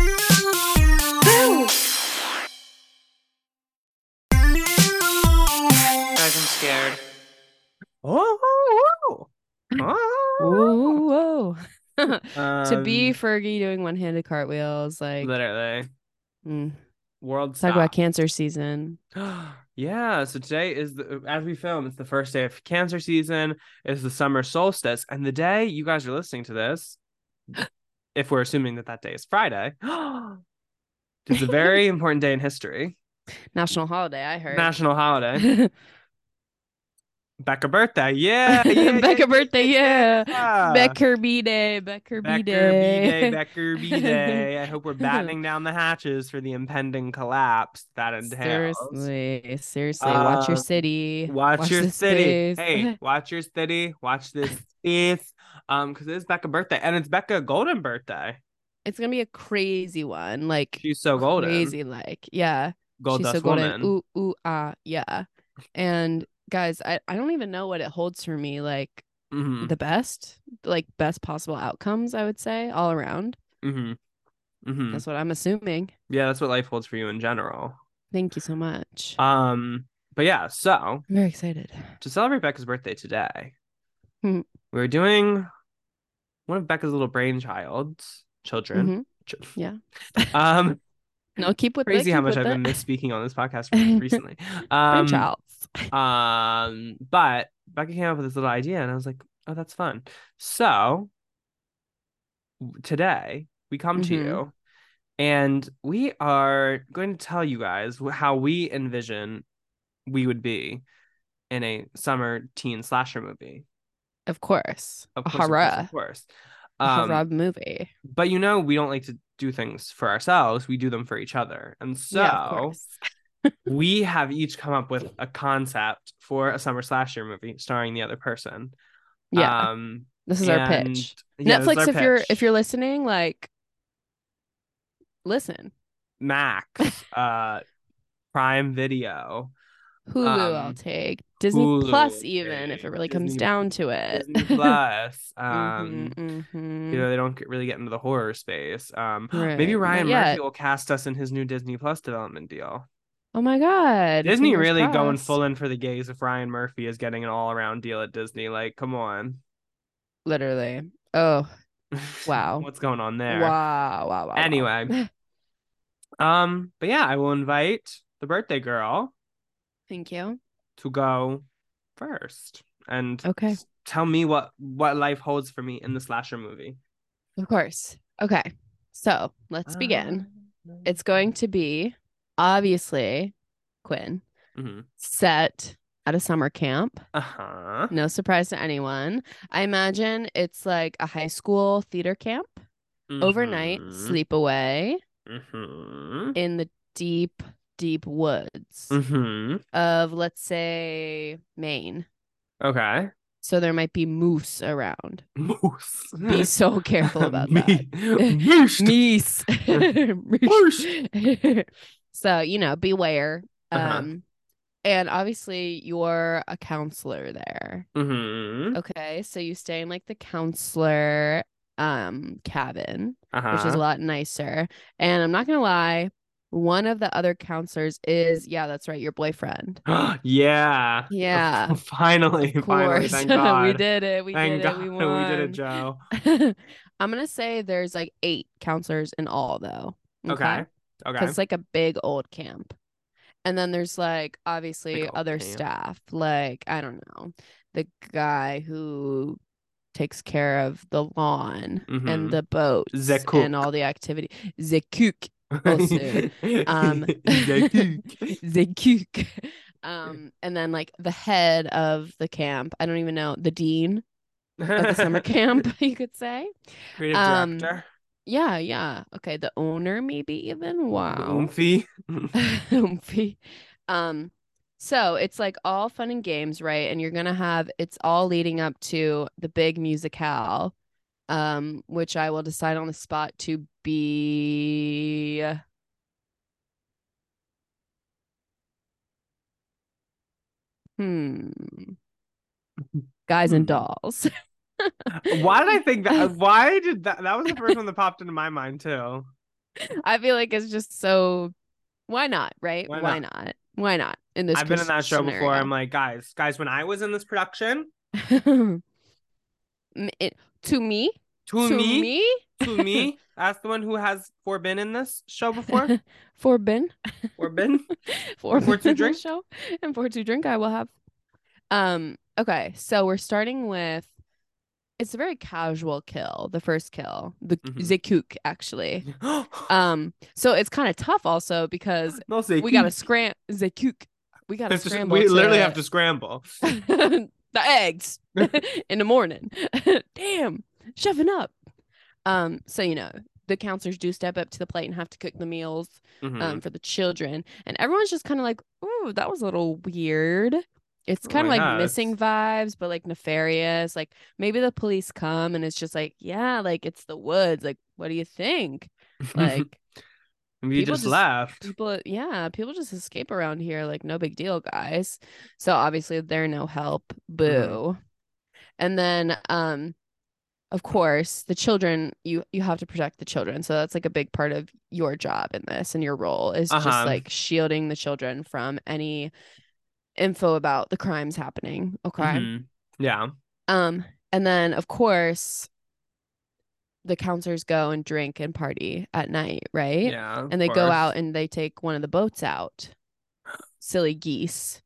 I'm scared. Oh, oh, oh. Whoa, whoa. to be Um, Fergie doing one-handed cartwheels, like literally mm, world talk about cancer season. yeah, so today is the uh, as we film, it's the first day of cancer season. It's the summer solstice, and the day you guys are listening to this, if we're assuming that that day is Friday, it's a very important day in history, National holiday, I heard. national holiday. Becca birthday. Yeah. yeah, Becca yeah, birthday, yeah. yeah. Becker B Day, Becker B Day. Becker B-Day. I hope we're battening down the hatches for the impending collapse that entails. Seriously, seriously, watch your Uh, city. Watch, your city. space. Hey, watch your city. Watch this space. Um, because it's Becca birthday and it's Becca golden birthday. it's gonna be a crazy one, like She's so golden. crazy, like yeah. Gold She's so golden. woman. Ooh, ooh, ah, yeah. And guys, I, I don't even know what it holds for me. Like Mm-hmm. the best, like best possible outcomes, I would say, all around. Mm-hmm. Mm-hmm. That's what I'm assuming. Yeah, that's what life holds for you in general. Thank you so much. Um, but yeah, so I'm very excited. to celebrate Becca's birthday today, Hmm. we're doing one of Becca's little brainchilds, children. Mhm. Ch- Yeah. Um, No, keep with me. crazy it, how much I've been it. misspeaking on this podcast recently. Um, Um, but Becca came up with this little idea, and I was like, "Oh, that's fun." So today we come to Mhm. you, and we are going to tell you guys how we envision we would be in a summer teen slasher movie. Of course. Of course, of course, of course. A Um, horror movie. but you know, we don't like to do things for ourselves. We do them for each other, and so yeah. we have each come up with a concept for a summer slasher movie starring the other person. Yeah. Um, this is our pitch. yeah, Netflix, our if you're if you're listening, like listen. Max, uh, Prime Video, Hulu I'll Um, take. Disney Hulu, Plus even if it really comes down to it. Disney Plus. Um, Mhm, mhm. you know they don't get, really get into the horror space. Um, Right, maybe Ryan. Murphy will cast us in his new Disney Plus development deal. Oh my god. Disney fingers really going full in for the gays if Ryan Murphy is getting an all around deal at Disney. Like, come on. Literally. Oh, Wow. What's going on there? wow, wow, wow. wow. Anyway. Um, but yeah, I will invite the birthday girl Thank you. to go first and Okay. tell me what what life holds for me in the slasher movie. Of course. Okay. So let's begin. It's going to be obviously Quinn Mhm. set at a summer camp. Uh-huh. No surprise to anyone. I imagine it's like a high school theater camp, overnight Mhm. sleep away Mhm. in the deep, deep woods Mhm. of, let's say, Maine. Okay. So there might be moose around. Moose. Be so careful about that. Me- Moose. Moose. so, you know, beware. Uh-huh. Um, and obviously you're a counselor there. Mhm. Okay. So you stay in like the counselor um cabin, Uh-huh. which is a lot nicer. And I'm not gonna lie, one of the other counselors is, yeah, that's right, your boyfriend. yeah. Yeah. finally, Of finally, thank God. we did it. We thank did God it. We we did it, Joe. I'm gonna say there's like eight counselors in all though. Okay. Okay. Because it's like a big old camp. And then there's like obviously Big old other camp. staff, like I don't know, the guy who takes care of the lawn Mhm. and the boats The and all the activity. The cook. also, um, The the cook. Um, and then like the head of the camp, I don't even know, the dean of the summer camp, you could say. Creative Um, director. Yeah, yeah. Okay, the owner maybe even. Wow. Oomphy. Oomphy. um, so it's like all fun and games, right? And you're gonna have it's all leading up to the big musicale, um, which I will decide on the spot to be. Hmm. Guys and Hmm. dolls. Why did I think that? Why did that? That was the first one that popped into my mind too. I feel like it's just so. Why not? Right? Why Why, not? Why not? In this, I've been in that show before. I'm like, guys, guys, when I was in this production, it- to me, to, to me, me, to me, as the one who has four been in this show before, for Ben, or been. for For to drink? show, and for to drink, I will have. Um. Okay, so we're starting with. It's a very casual kill. The first kill, the Mhm. Zekuk, actually. Um. So it's kind of tough also because no, we got to cook. scram Zekuk. we gotta It's just- scramble. we literally have to scramble. the eggs in the morning. Damn, shoving up. Um, so you know the counselors do step up to the plate and have to cook the meals Mhm. um for the children, and everyone's just kind of like, "Ooh, that was a little weird." It's kind of like God, missing vibes, but like nefarious. Like maybe the police come and it's just like, yeah, like it's the woods. Like, what do you think? Like we just, just- left. people yeah people just escape around here like no big deal guys so obviously they're no help boo and then um of course the children you you have to protect the children so that's like a big part of your job in this and your role is just Uh-huh. like shielding the children from any info about the crimes happening okay Mhm. Yeah. um and then of course the counselors go and drink and party at night right Yeah. and they go out and they take one of the boats out silly geese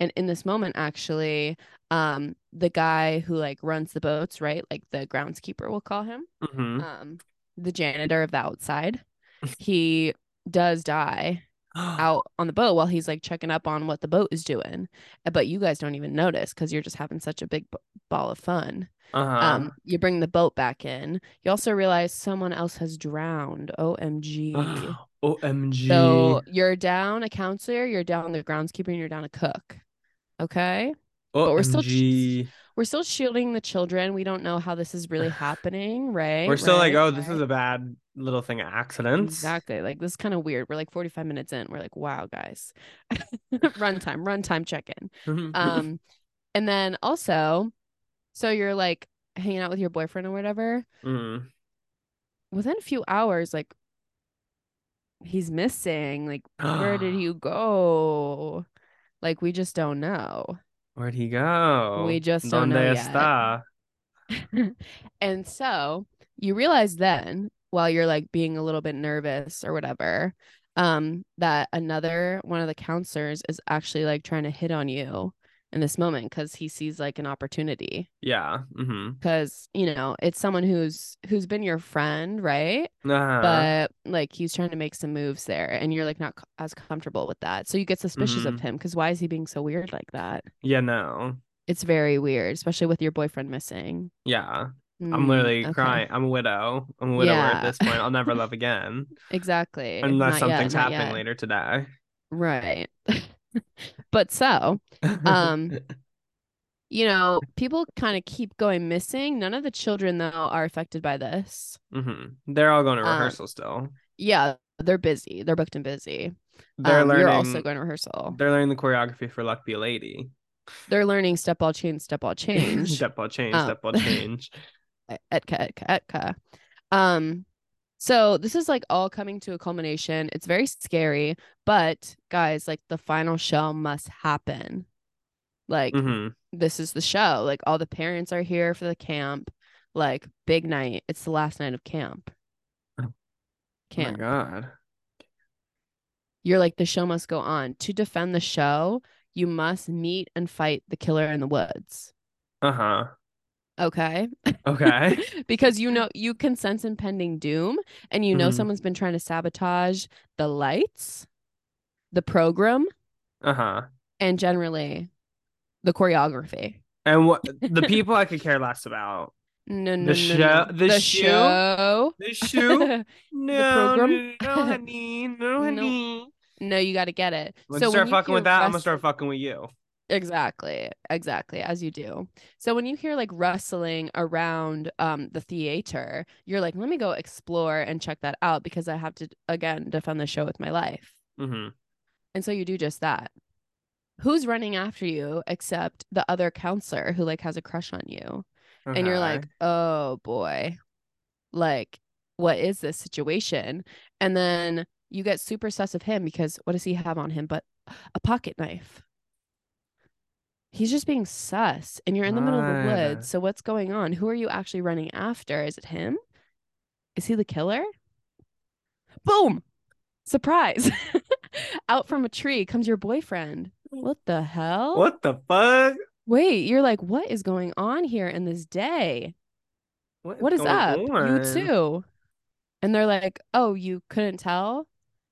and in this moment actually um the guy who like runs the boats right like the groundskeeper we'll call him Mhm. um the janitor of the outside he does die out on the boat while he's like checking up on what the boat is doing Uh, but you guys don't even notice because you're just having such a big b- ball of fun Uh-huh. um you bring the boat back in you also realize someone else has drowned omg OMG. so you're down a counselor, you're down the groundskeeper, and you're down a cook. Okay. but we're still ch- We're still shielding the children. We don't know how this is really happening, right? We're still like, Right, oh, this is a bad little thing accidents. Exactly. Like this is kind of weird. We're like 45 minutes in. We're like, wow, guys. runtime, runtime check in. Um, and then also, so you're like hanging out with your boyfriend or whatever. Mm. Within a few hours, like he's missing. Like, where did you go? Like, we just don't know. Where'd he go? We just don't know yet. and so you realize then, while you're like being a little bit nervous or whatever, um, that another one of the counselors is actually like trying to hit on you in this moment because he sees like an opportunity. Yeah. Mm-hmm. Because you know it's someone who's who's been your friend, right? Uh-huh. But like he's trying to make some moves there, and you're like not c- as comfortable with that. So you get suspicious of Mhm. him because why is he being so weird like that? yeah, no. It's very weird, especially with your boyfriend missing. Yeah. I'm Mm, literally okay. crying. I'm a widow. I'm a widower Yeah. at this point. I'll never love again. Exactly. Unless Not something's not happening yet. later today. Right. but so, Um, you know, people kind of keep going missing. None of the children, though, are affected by this. hmm They're all going to Um, rehearsal still. Yeah, they're busy. They're booked and busy. They're Um, learning You're also going to rehearsal. they're learning the choreography for Luck Be a Lady. They're learning step ball change, step ball change. step ball change, Um, step ball change. Etka, Etka, Etka. Um, so this is like all coming to a culmination. It's very scary, but guys, like the final show must happen. Like hmm this is the show. Like all the parents are here for the camp. Like big night. It's the last night of camp. Oh my god. You're like the show must go on. To defend the show, you must meet and fight the killer in the woods. Uh-huh. Okay? Okay. because you know you can sense impending doom and you know Mhm. someone's been trying to sabotage the lights, the program, Uh-huh. and generally the choreography. And what the people I could care less about. No, no, The no, show- no. the the show. The shoe? No, program? no, no, honey. No, No. honey. no, you got to get it. When so start fucking with that, I'm gonna start fucking with you. Exactly. Exactly. As you do. So when you hear like rustling around um the theater, you're like, let me go explore and check that out because I have to again defend the show with my life. hmm And so you do just that. Who's running after you except the other counselor who like has a crush on you? And you're like, oh boy, like, what is this situation? And then you get super sus of him because what does he have on him but a pocket knife? He's just being sus, and you're in the middle of the woods. So what's going on? Who are you actually running after? Is it him? Is he the killer? Boom! Surprise! Out from a tree comes your boyfriend. What the hell? what the fuck? Wait, you're like, what is going on here in this day? What is going up? You too. And they're like, oh, you couldn't tell?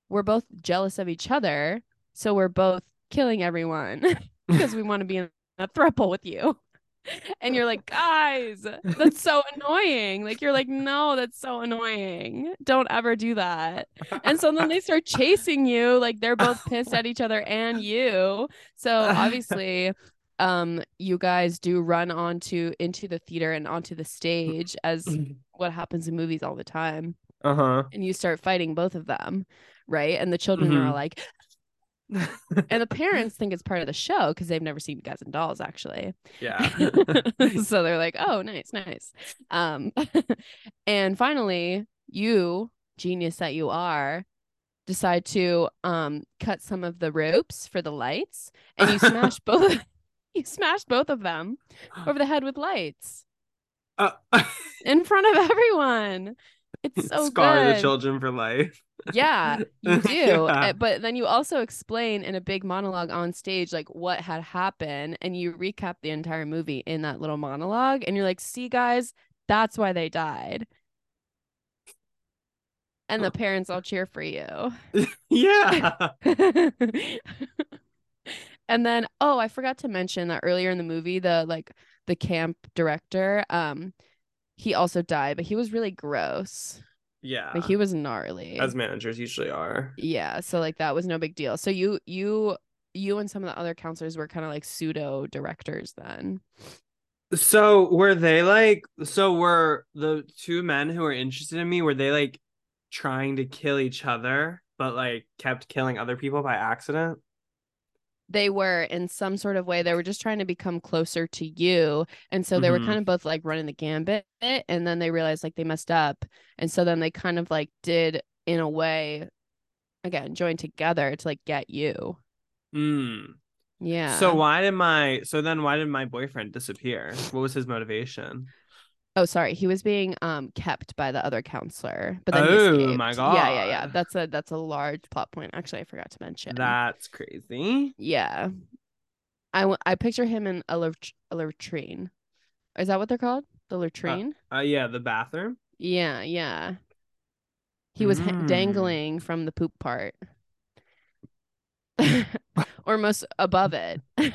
We're both jealous of each other. So we're both killing everyone because we want to be in a throuple with you. And you're like, guys, that's so annoying. Like, you're like, no, that's so annoying. Don't ever do that. And so then they start chasing you. Like, they're both pissed at each other and you. So obviously, um, you guys do run onto into the theater and onto the stage as what happens in movies all the time. Uh huh. And you start fighting both of them, right? And the children Mhm. are like. And the parents think it's part of the show because they've never seen Guys and Dolls actually. yeah. so they're like, "Oh, nice, nice." Um, and finally, you genius that you are, decide to um cut some of the ropes for the lights, and you smash both. you smash both of them over the head with lights Uh, in front of everyone. It's so scar good. the children for life. Yeah, you do. Yeah. Uh, But then you also explain in a big monologue on stage like what had happened and you recap the entire movie in that little monologue and you're like, "See guys, that's why they died." And the parents all cheer for you. yeah. and then oh, I forgot to mention that earlier in the movie the like the camp director um he also died, but he was really gross. Yeah. Like he was gnarly. As managers usually are. Yeah, so like that was no big deal. So you you you and some of the other counselors were kind of like pseudo directors then. So were they like so were the two men who were interested in me, were they like trying to kill each other, but like kept killing other people by accident? They were in some sort of way they were just trying to become closer to you. And so they were Mhm. kind of both like running the gambit and then they realized like they messed up. And so then they kind of like did in a way again join together to like get you. Mm. Yeah. So why did my so then why did my boyfriend disappear? What was his motivation? Oh, sorry. He was being um kept by the other counselor, but then he Oh, my escaped. Yeah, yeah, yeah. That's a that's a large plot point. Actually, I forgot to mention. That's crazy. Yeah. I w- I picture him in a, lat- a latrine. Is that what they're called? The latrine? Uh yeah, the bathroom. yeah, yeah. He was ha- Mm. dangling from the poop part. or most above it.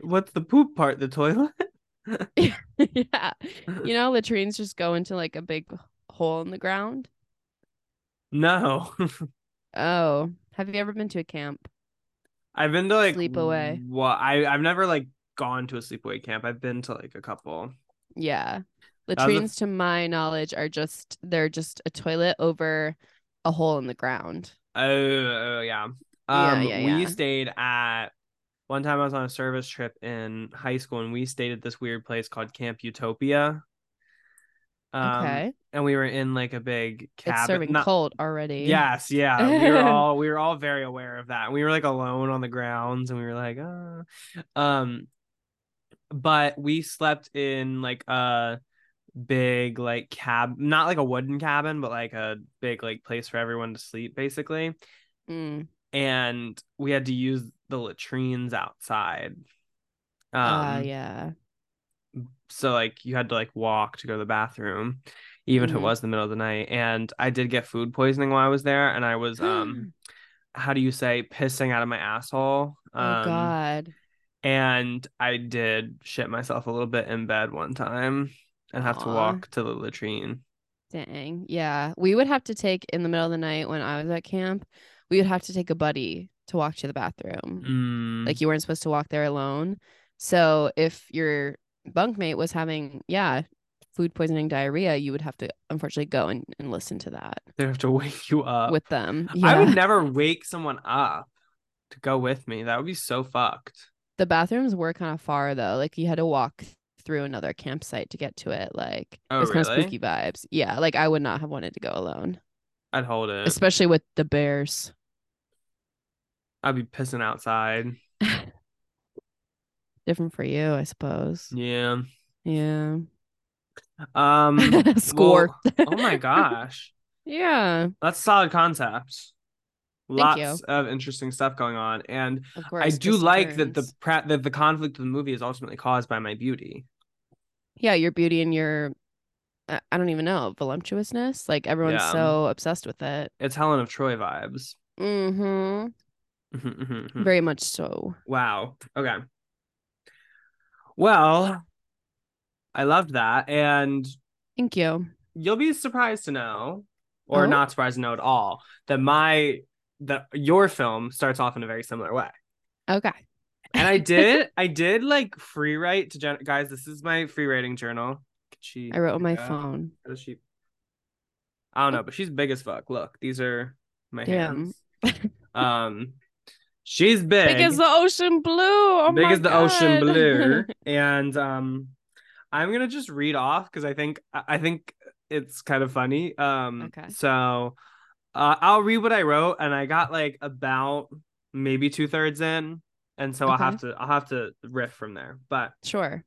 What's the poop part? The toilet? yeah. You know, latrines just go into like a big hole in the ground. No. Oh, have you ever been to a camp? I've been to like Sleepaway. What I I've never like gone to a sleepaway camp. I've been to like a couple. Yeah. was a- Latrines, to my knowledge, are just they're just a toilet over a hole in the ground. Oh, oh, yeah. Yeah, Um, yeah, we stayed at one time I was on a service trip in high school and we stayed at this weird place called Camp Utopia. Um, okay. and we were in like a big cabin. it's serving not- cold already. Yes, yeah. We were all we were all very aware of that. We were like alone on the grounds and we were like, uh um but we slept in like a big like cab not like a wooden cabin, but like a big like place for everyone to sleep basically. Mm. And we had to use the latrines outside. Um Ah, yeah. so like you had to like walk to go to the bathroom even if Mhm. it was the middle of the night and i did get food poisoning while i was there and i was um how do you say pissing out of my asshole oh um God. and i did shit myself a little bit in bed one time and have to walk to the latrine Dang. Yeah. We would have to take in the middle of the night when I was at camp, we would have to take a buddy to walk to the bathroom. mm, Like you weren't supposed to walk there alone. So if your bunkmate was having, yeah, food poisoning diarrhea, you would have to unfortunately go and, and listen to that they have to wake you up with them. i would never wake someone up to go with me that would be so fucked the bathrooms were kind of far though. Like you had to walk through another campsite to get to it. Like Oh, it was kind of spooky vibes. Yeah. Like I would not have wanted to go alone, i'd hold it especially with the bears. i'd be pissing outside Different for you, I suppose. yeah Yeah. um Score. well- oh my gosh Yeah. That's solid concept. Thank you. Lots of interesting stuff going on, and Of course. I do like that the pra- that the conflict of the movie is ultimately caused by my beauty. yeah, your beauty and your I don't even know, voluptuousness. Like everyone's Yeah. so obsessed with it. It's Helen of Troy vibes. Mm-hmm. Mhm, mhm, mhm. Very much so. Wow. Okay. Well, I loved that. And Thank you. you'll be surprised to know, or Oh? not surprised to know at all, that my that your film starts off in a very similar way. Okay. And I did, I did like free write to Jen- guys. This is my free writing journal. She, I wrote on my phone. how does she? I don't know, but she's big as fuck. Look, these are my hands. Um, she's big. Big as the ocean blue. Oh big as the ocean blue and um i'm gonna just read off because i think i think it's kind of funny um Okay. so uh, i'll read what i wrote and i got like about maybe two-thirds in and so i'll have to i'll have to riff from there but Sure.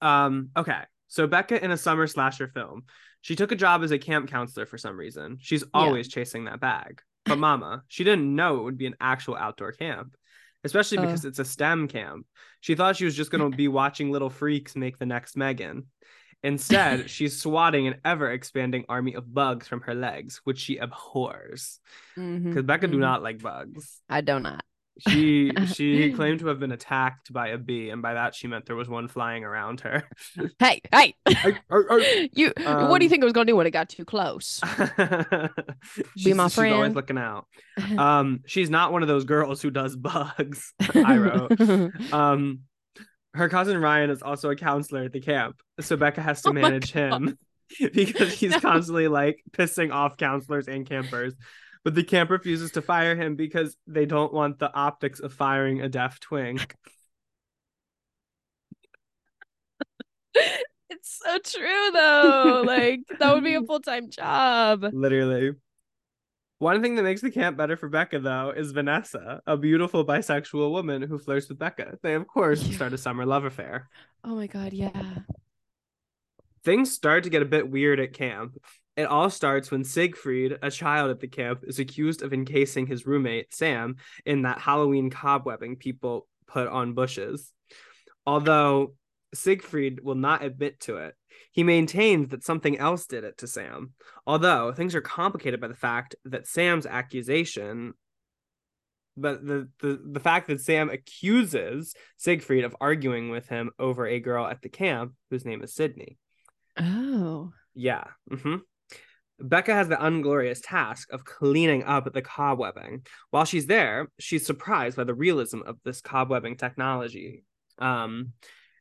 um, okay. So Becca in a summer slasher film. She took a job as a camp counselor for some reason. She's always chasing that bag. But mama, she didn't know it would be an actual outdoor camp. Especially Oh. because it's a STEM camp. She thought she was just going to be watching little freaks make the next Megan. Instead, she's swatting an ever expanding army of bugs from her legs, which she abhors. Because Becca do mhm. not like bugs. I do not. She she claimed to have been attacked by a bee, and by that she meant there was one flying around her. Hey, hey. Arr, arr. you. what do Um, you think I was gonna do when it got too close? Be my friend. she's always looking out. Um, she's not one of those girls who does bugs. I wrote. Um, her cousin Ryan is also a counselor at the camp, so Becca has to Oh manage him because he's No. constantly like pissing off counselors and campers. But the camp refuses to fire him because they don't want the optics of firing a deaf twink. it's so true though. Like that would be a full time job. Literally. One thing that makes the camp better for Becca, though, is Vanessa, a beautiful bisexual woman who flirts with Becca. They, of course, Yeah. start a summer love affair. Oh my god, yeah. Things start to get a bit weird at camp. It all starts when Siegfried, a child at the camp, is accused of encasing his roommate, Sam, in that Halloween cobwebbing people put on bushes. Although Siegfried will not admit to it, he maintains that something else did it to Sam. Although things are complicated by the fact that Sam's accusation, but the, the, the fact that Sam accuses Siegfried of arguing with him over a girl at the camp whose name is Sydney. Oh. Yeah. hmm Becca has the unglorious task of cleaning up the cobwebbing. While she's there, she's surprised by the realism of this cobwebbing technology. Um,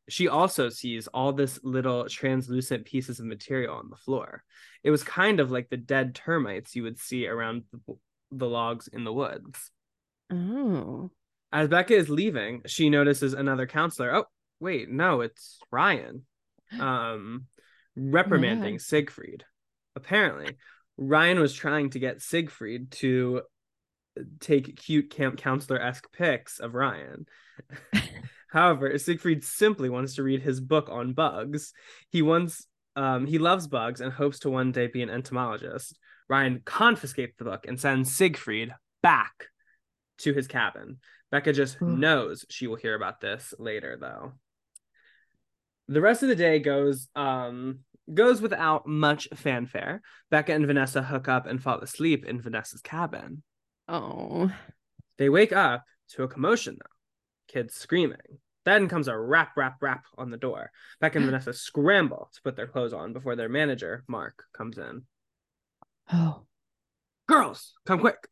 she also sees all this little translucent pieces of material on the floor. It was kind of like the dead termites you would see around the, the logs in the woods. Oh. As Becca is leaving, she notices another counselor. Oh, wait, no, it's Ryan. Um, reprimanding Siegfried. Apparently, Ryan was trying to get Siegfried to take cute camp counselor esque pics of Ryan. However, Siegfried simply wants to read his book on bugs. He wants um, he loves bugs and hopes to one day be an entomologist. Ryan confiscates the book and sends Siegfried back to his cabin. Becca just Ugh. knows she will hear about this later, though. The rest of the day goes um goes without much fanfare. Becca and Vanessa hook up and fall asleep in Vanessa's cabin. Oh. They wake up to a commotion though. Kids screaming. Then comes a rap, rap, rap on the door. Becca and Vanessa scramble to put their clothes on before their manager, Mark, comes in. Oh. Girls, come quick.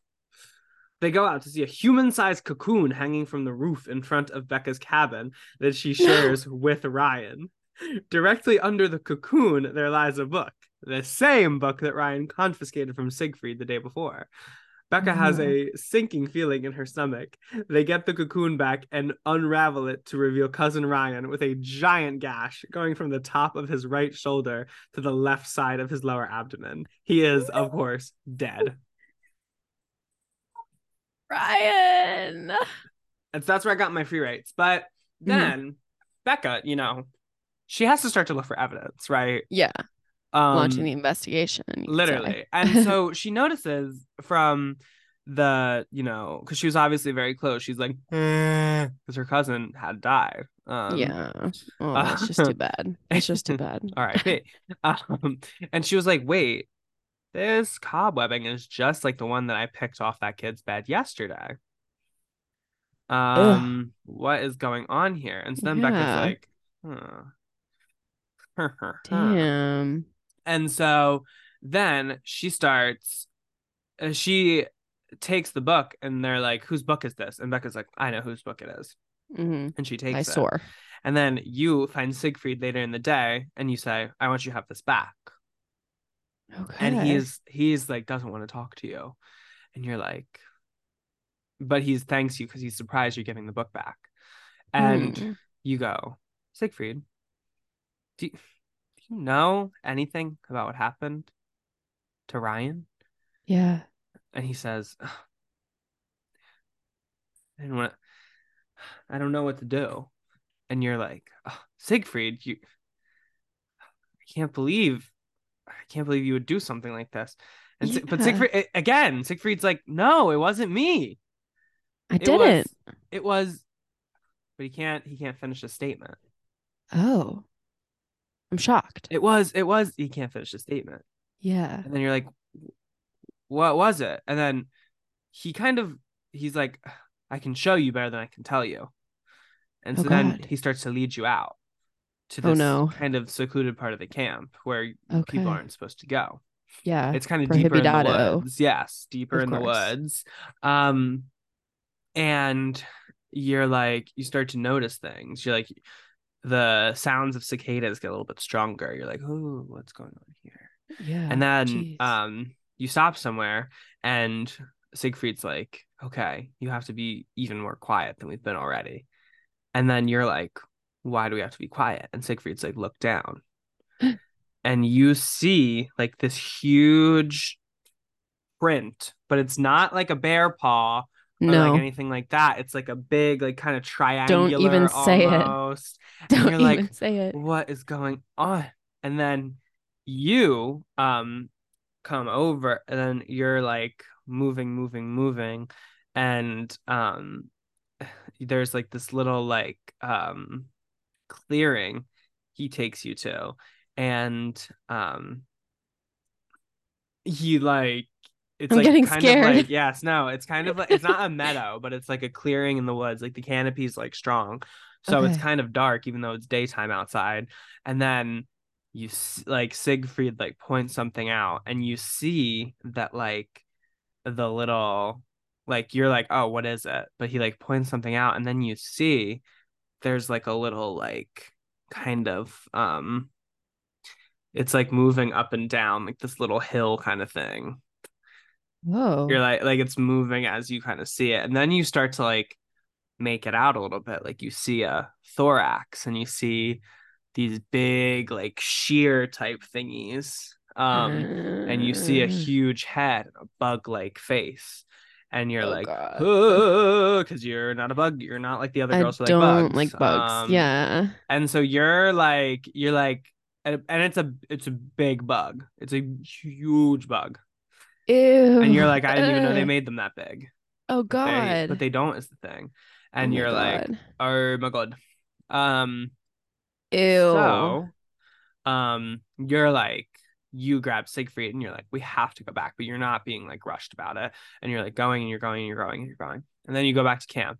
They go out to see a human sized cocoon hanging from the roof in front of Becca's cabin that she shares with Ryan. Directly under the cocoon, there lies a book, the same book that Ryan confiscated from Siegfried the day before. Becca has Oh. a sinking feeling in her stomach. They get the cocoon back and unravel it to reveal cousin Ryan with a giant gash going from the top of his right shoulder to the left side of his lower abdomen. He is, of course, dead. Ryan. And so that's where I got my free rates. But Mm-hmm. then Becca, you know, she has to start to look for evidence, right? Yeah. Um, launching the investigation. you could say. literally. and so she notices from the, you know, because she was obviously very close. She's like, because her cousin had died. Um, yeah. Oh, that's just too bad. It's just too bad. All right. um, and she was like, wait, this cobwebbing is just like the one that I picked off that kid's bed yesterday. Um, what is going on here? And so then Becca's like, huh. Damn. And so then she starts, uh, she takes the book and they're like, whose book is this? And Becca's like, I know whose book it is. hmm And she takes I it. soar. And then you find Siegfried later in the day and you say, I want you to have this back. Okay. And he's he's like doesn't want to talk to you. And you're like, but he's thanks you because he's surprised you're giving the book back. And Hmm. you go, Siegfried, do you, do you know anything about what happened to Ryan? yeah. And he says, I don't want I don't know what to do. And you're like, "Oh, Siegfried, you I can't believe I can't believe you would do something like this. And Si- but Siegfried again, Siegfried's like, no, it wasn't me. I It didn't. Was, it was but he can't he can't finish a statement. Oh. I'm shocked. It was it was he can't finish the statement. yeah. And then you're like, what was it? And then he kind of he's like, I can show you better than I can tell you. And Oh, so then he starts to lead you out to Oh, this no. kind of secluded part of the camp where Okay. people aren't supposed to go. Yeah. It's kind of deeper in the woods. Yes, deeper Of in the woods. Um and you're like you start to notice things. You're like the sounds of cicadas get a little bit stronger. You're like, oh, what's going on here? Yeah. and then jeez. um you stop somewhere and Siegfried's like, okay, you have to be even more quiet than we've been already. And then you're like, why do we have to be quiet? And Siegfried's like, look down. and you see like this huge print, but it's not like a bear paw no. like anything like that. It's like a big, like kind of triangular don't even say it. Don't you're even like, say it. what is going on and then you um come over and then you're like moving moving moving and um there's like this little like um clearing he takes you to and um he like it's I'm like getting kind scared. of like yes no it's kind of like it's not a meadow but it's like a clearing in the woods like the canopy's like strong. So it's kind of dark even though it's daytime outside. And then you like Siegfried like points something out and you see that like the little like you're like oh what is it? But he like points something out and then you see there's like a little like kind of um it's like moving up and down like this little hill kind of thing Whoa. you're like like it's moving as you kind of see it and then you start to like make it out a little bit like you see a thorax and you see these big like sheer type thingies um and you see a Uh, huge head a bug like face and you're Oh, like because you're not a bug you're not like the other I girls who don't like bugs like bugs. Um, yeah. and so you're like you're like and and it's a it's a big bug it's a huge bug Ew. and you're like i didn't even know they made them that big Oh They- God. but they don't is the thing and Oh you're like oh my god um Ew. so um you're like you grab Siegfried and you're like we have to go back but you're not being like rushed about it and you're like going and you're going and you're going and you're going and then you go back to camp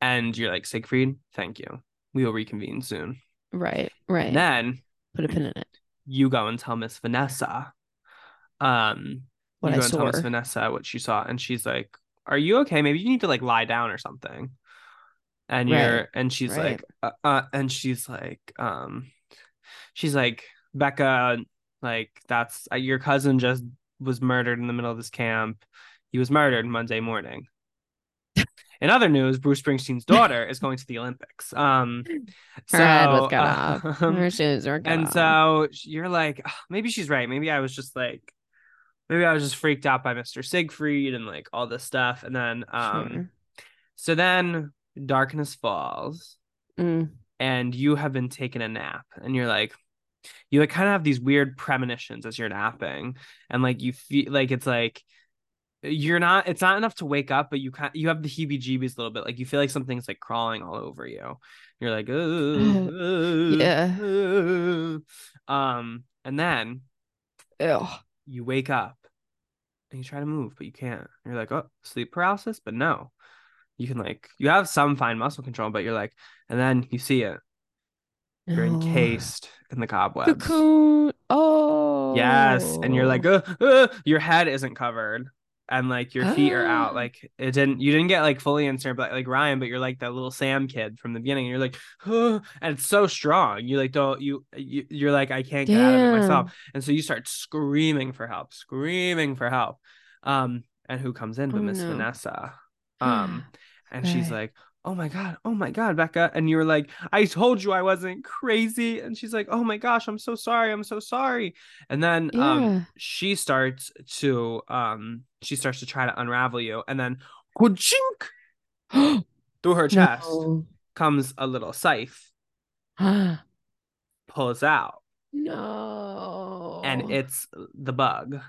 and you're like Siegfried thank you we will reconvene soon right. Right. and then Put a pin in it. you go and tell Miss Vanessa um What you I and tell Miss. Vanessa what she saw and she's like are you okay maybe you need to like lie down or something and you're and she's right. like uh, uh and she's like um she's like Becca like that's uh, your cousin just was murdered in the middle of this camp he was murdered Monday morning in other news Bruce Springsteen's daughter is going to the Olympics um so Her head was cut off. um, Her shoes were cut and off. so you're like, "Ah, maybe she's right. Maybe I was just like, maybe I was just freaked out by Mr. Siegfried and like all this stuff. And then, um, Sure. so then darkness falls Mm. and you have been taking a nap and you're like, you like kind of have these weird premonitions as you're napping and like you feel like it's like you're not it's not enough to wake up but you kind you have the heebie jeebies a little bit like you feel like something's like crawling all over you you're like oh, Yeah. um and then Ew. you wake up and you try to move but you can't you're like oh sleep paralysis but no you can like you have some fine muscle control, but you're like, and then you see it. You're No. encased in the cobwebs. Cocoon. Oh. Yes, and you're like, uh, uh, your head isn't covered, and like your feet are out. Ah. Like it didn't, you didn't get like fully inserted, but like Ryan, but you're like that little Sam kid from the beginning. And you're like, and it's so strong. You like don't you, you you're like I can't get out of it myself, and so you start screaming for help, screaming for help. Um, and who comes in but Oh, Miss no. Vanessa? Um, and she's like, "Oh my god, oh my god, Becca!" And you were like, "I told you I wasn't crazy." And she's like, "Oh my gosh, I'm so sorry, I'm so sorry." And then Yeah. um, she starts to um, she starts to try to unravel you, and then through her chest No. comes a little scythe, pulls out, no. and it's the bug.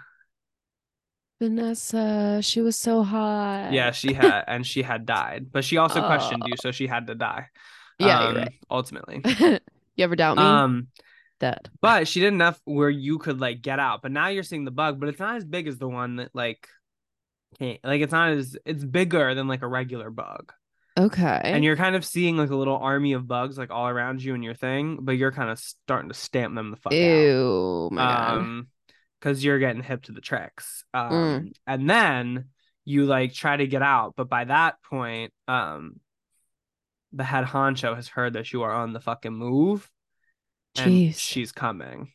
Vanessa, she was so hot. Yeah, she had, and she had died, but she also questioned Oh. you, so she had to die. Yeah, um, you're ultimately. you ever doubt me? Um. Dead. But she did enough where you could like get out. But now you're seeing the bug, but it's not as big as the one that like can't like it's not as it's bigger than like a regular bug. Okay. And you're kind of seeing like a little army of bugs like all around you and your thing, but you're kind of starting to stamp them the fuck out. Ew, my god. Because you're getting hip to the tricks. Um Mm. and then you like try to get out, but by that point, um the head honcho has heard that you are on the fucking move. And Jeez. she's coming.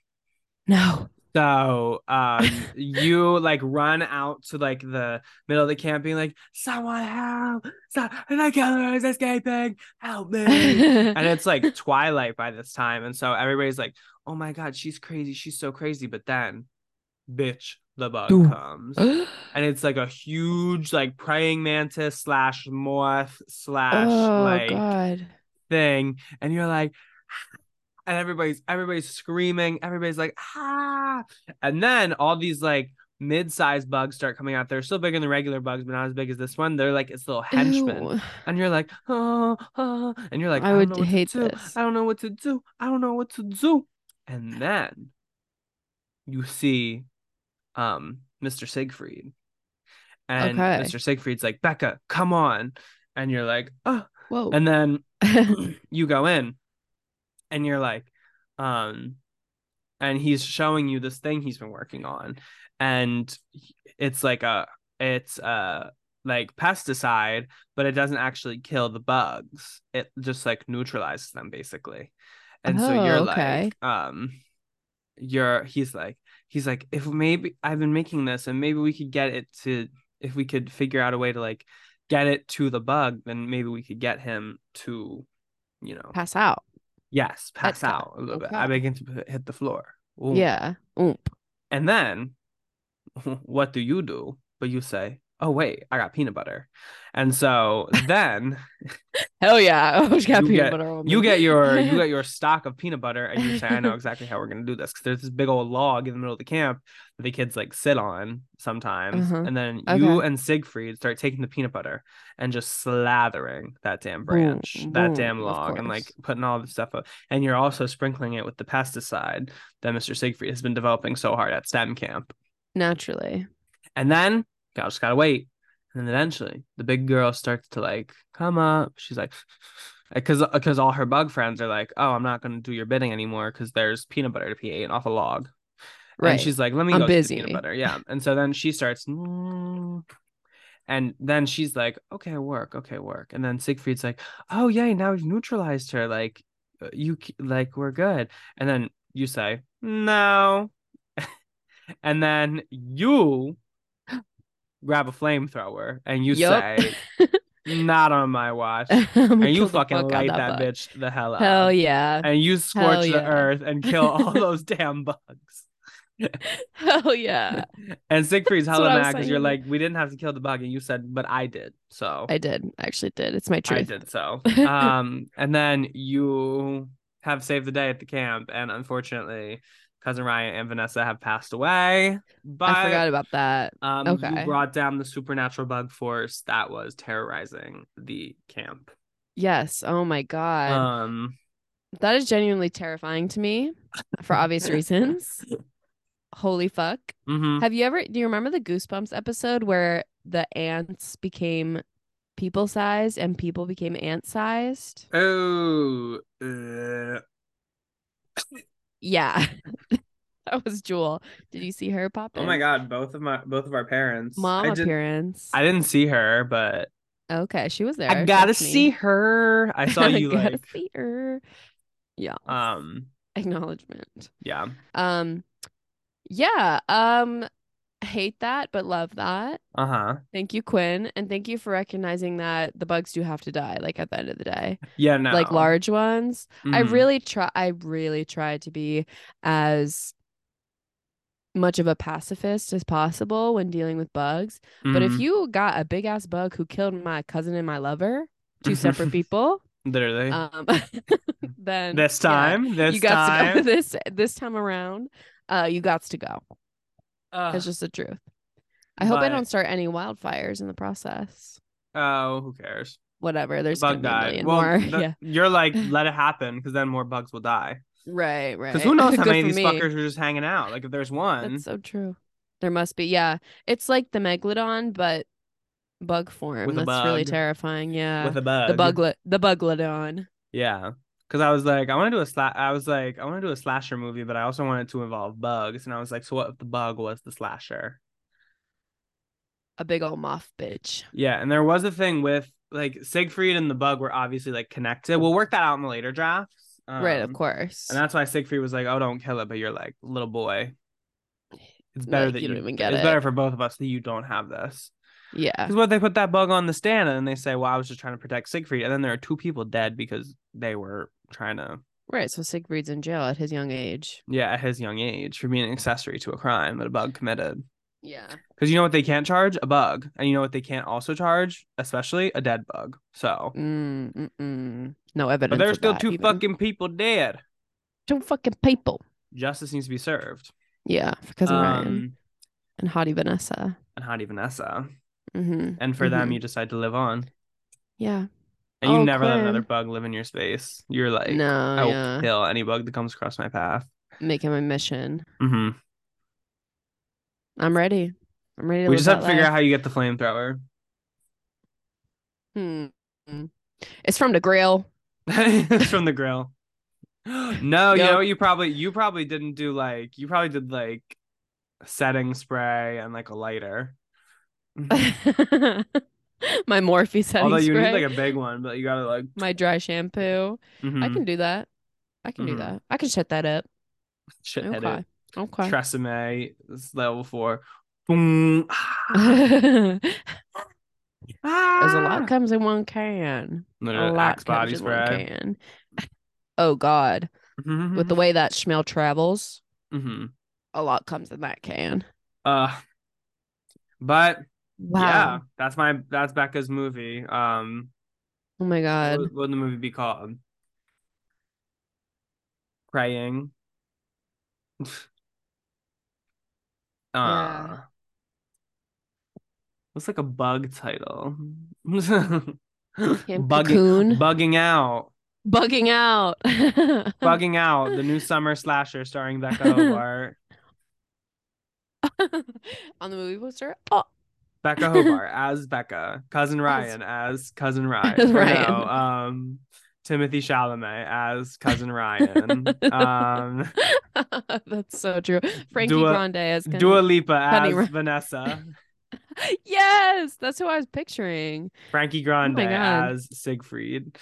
No. So um you like run out to like the middle of the camp being like, someone help! Stop the killer is escaping! Help me! and it's like twilight by this time. And so everybody's like, oh my god, she's crazy, she's so crazy. But then bitch, the bug Boom. comes. And it's like a huge like praying mantis slash moth slash oh like god. thing and you're like and everybody's everybody's screaming everybody's like ah and then all these like mid-sized bugs start coming out they're still bigger than regular bugs but not as big as this one they're like it's little henchmen Ew. and you're like oh, oh and you're like I i, would hate this. i don't know what to do i don't know what to do and then you see um mr siegfried and Okay. mr siegfried's like becca come on and you're like oh Whoa. and then you go in and you're like um and he's showing you this thing he's been working on and it's like a it's a, like pesticide but it doesn't actually kill the bugs it just like neutralizes them basically and so you're Oh, okay. like um you're he's like he's like if maybe i've been making this and maybe we could get it to if we could figure out a way to like get it to the bug then maybe we could get him to you know Pass out. yes pass Petka. out a little bit i begin to hit the floor Ooh. Yeah. Oomp. and then what do you do but you say oh wait i got peanut butter and so then Hell yeah. I got You peanut get- butter you get your you get your stock of peanut butter and you say i know exactly how we're going to do this because there's this big old log in the middle of the camp that the kids like sit on sometimes Uh-huh. and then you and siegfried start taking the peanut butter and just slathering that damn branch that damn log and like putting all the stuff up and you're also sprinkling it with the pesticide that mr siegfried has been developing so hard at stem camp Naturally. and then you just gotta wait. And then eventually the big girl starts to like come up. She's like, because because all her bug friends are like, oh, I'm not gonna do your bidding anymore because there's peanut butter to be eaten off a log. Right. And she's like, let me I'm go get busy. peanut butter. Yeah. And so then she starts, "Mm." and then she's like, okay, work, okay, work. And then Siegfried's like, oh yay, now we've neutralized her. Like, uh, you like we're good. And then you say no, and then you grab a flamethrower and you Yup. say, not on my watch. And you fucking fuck light of that bitch the hell out. Hell yeah. And you scorch the earth and kill all those damn bugs. Hell yeah. And Siegfried's hella what I was mad because you're like, we didn't have to kill the bug, and you said, but I did. So I did. I actually did. It's my treat. I did so. Um, and then you have saved the day at the camp, and unfortunately, cousin Ryan and Vanessa have passed away. But I forgot about that. um, okay. you brought down the supernatural bug force that was terrorizing the camp. Yes. Oh my god. Um, that is genuinely terrifying to me for obvious reasons. Holy fuck. mhm. Have you ever do you remember the Goosebumps episode where the ants became people sized and people became ant sized. Oh, uh, Yeah. that was Jewel. Did you see her pop in? oh my god, both of my both of our parents. Mom I did, appearance. I didn't see her, but okay, she was there. I gotta That's me. see her. I saw you Gotta like see her. Yeah. um Acknowledgement. yeah. Um yeah, um hate that but love that. Uh-huh. Thank you Quinn and thank you for recognizing that the bugs do have to die like at the end of the day. Yeah, no. Like large ones. I Mhm. really try I really try to be as much of a pacifist as possible when dealing with bugs. But if Mhm. you got a big ass bug who killed my cousin and my lover, two separate people, literally um then this yeah, time, this you got to time. go this this time around. Uh you got to go. Ugh. That's just the truth. I hope I But- don't start any wildfires in the process. oh, who cares? Whatever. There's Bug gonna be a died. million Well, more. the- yeah. you're like, let it happen, because then more bugs will die. Right, right. Because who knows how Good many of for these me. fuckers are just hanging out? Like if there's one, That's so true. There must be. Yeah. It's like the megalodon, but bug form. With a That's really bug. terrifying. Yeah. with a bug. the buglet the bugladon. Yeah. Because I was like, I want to do a sla- I was like, I want to do a slasher movie, but I also wanted to involve bugs. And I was like, so what if the bug was the slasher? A big old moth bitch. Yeah. And there was a thing with like Siegfried and the bug were obviously like connected. We'll work that out in the later drafts. right, of Um, course. And that's why Siegfried was like, oh, don't kill it. But you're like, little boy. It's better Like, that you you, don't even get it's it. better for both of us that you don't have this. yeah. Because what they put that bug on the stand and they say, well, I was just trying to protect Siegfried. And then there are two people dead because they were trying to Right. So Siegfried's in jail at his young age. Yeah, at his young age for being an accessory to a crime that a bug committed. Yeah. Because you know what they can't charge? A bug. And you know what they can't also charge? Especially a dead bug. So, Mm. No evidence. but there's still two even. fucking people dead. two fucking people. Justice needs to be served. Yeah, for cousin Ryan Um, and Hottie Vanessa. and Hottie Vanessa. Mm-hmm. And for them, Mhm. you decide to live on. Yeah. And you Oh, never let another bug live in your space. You're like, no. I will yeah. kill any bug that comes across my path. Make him a mission. Mm-hmm. I'm ready. I'm ready to We just have to figure out how you get the flamethrower. Hmm. It's from the grill. it's from the grill. No, you know you probably you probably didn't do like you probably did like setting spray and like a lighter. My Morphe setting Although you spray. need like a big one, but you gotta like my dry shampoo. I mhm, can do that. I can Mhm. do that. I can shut that up. hit Okay. it. Okay. Tresemme is level four. Boom. There's There's a lot comes in one can. A lot Ah! Axe comes body in one can. Oh God. With the way that smell travels, hmm a lot comes in that can. Uh, but Wow. yeah, that's my that's Becca's movie. Um, Oh my God. what would the movie be called? Praying. uh, Yeah. Looks like a bug title. Bugging, bugging out, Bugging out. bugging out. The new summer slasher starring Becca Hobart. On the movie poster. Oh, Becca Hobart as Becca, cousin Ryan as cousin Ryan. Ryan. no, um, Timothy Chalamet as cousin Ryan. um, That's so true. Frankie Dua- Grande as Ken- Dua Lipa as Vanessa. Yes, that's who I was picturing. Frankie Grande Oh as Siegfried.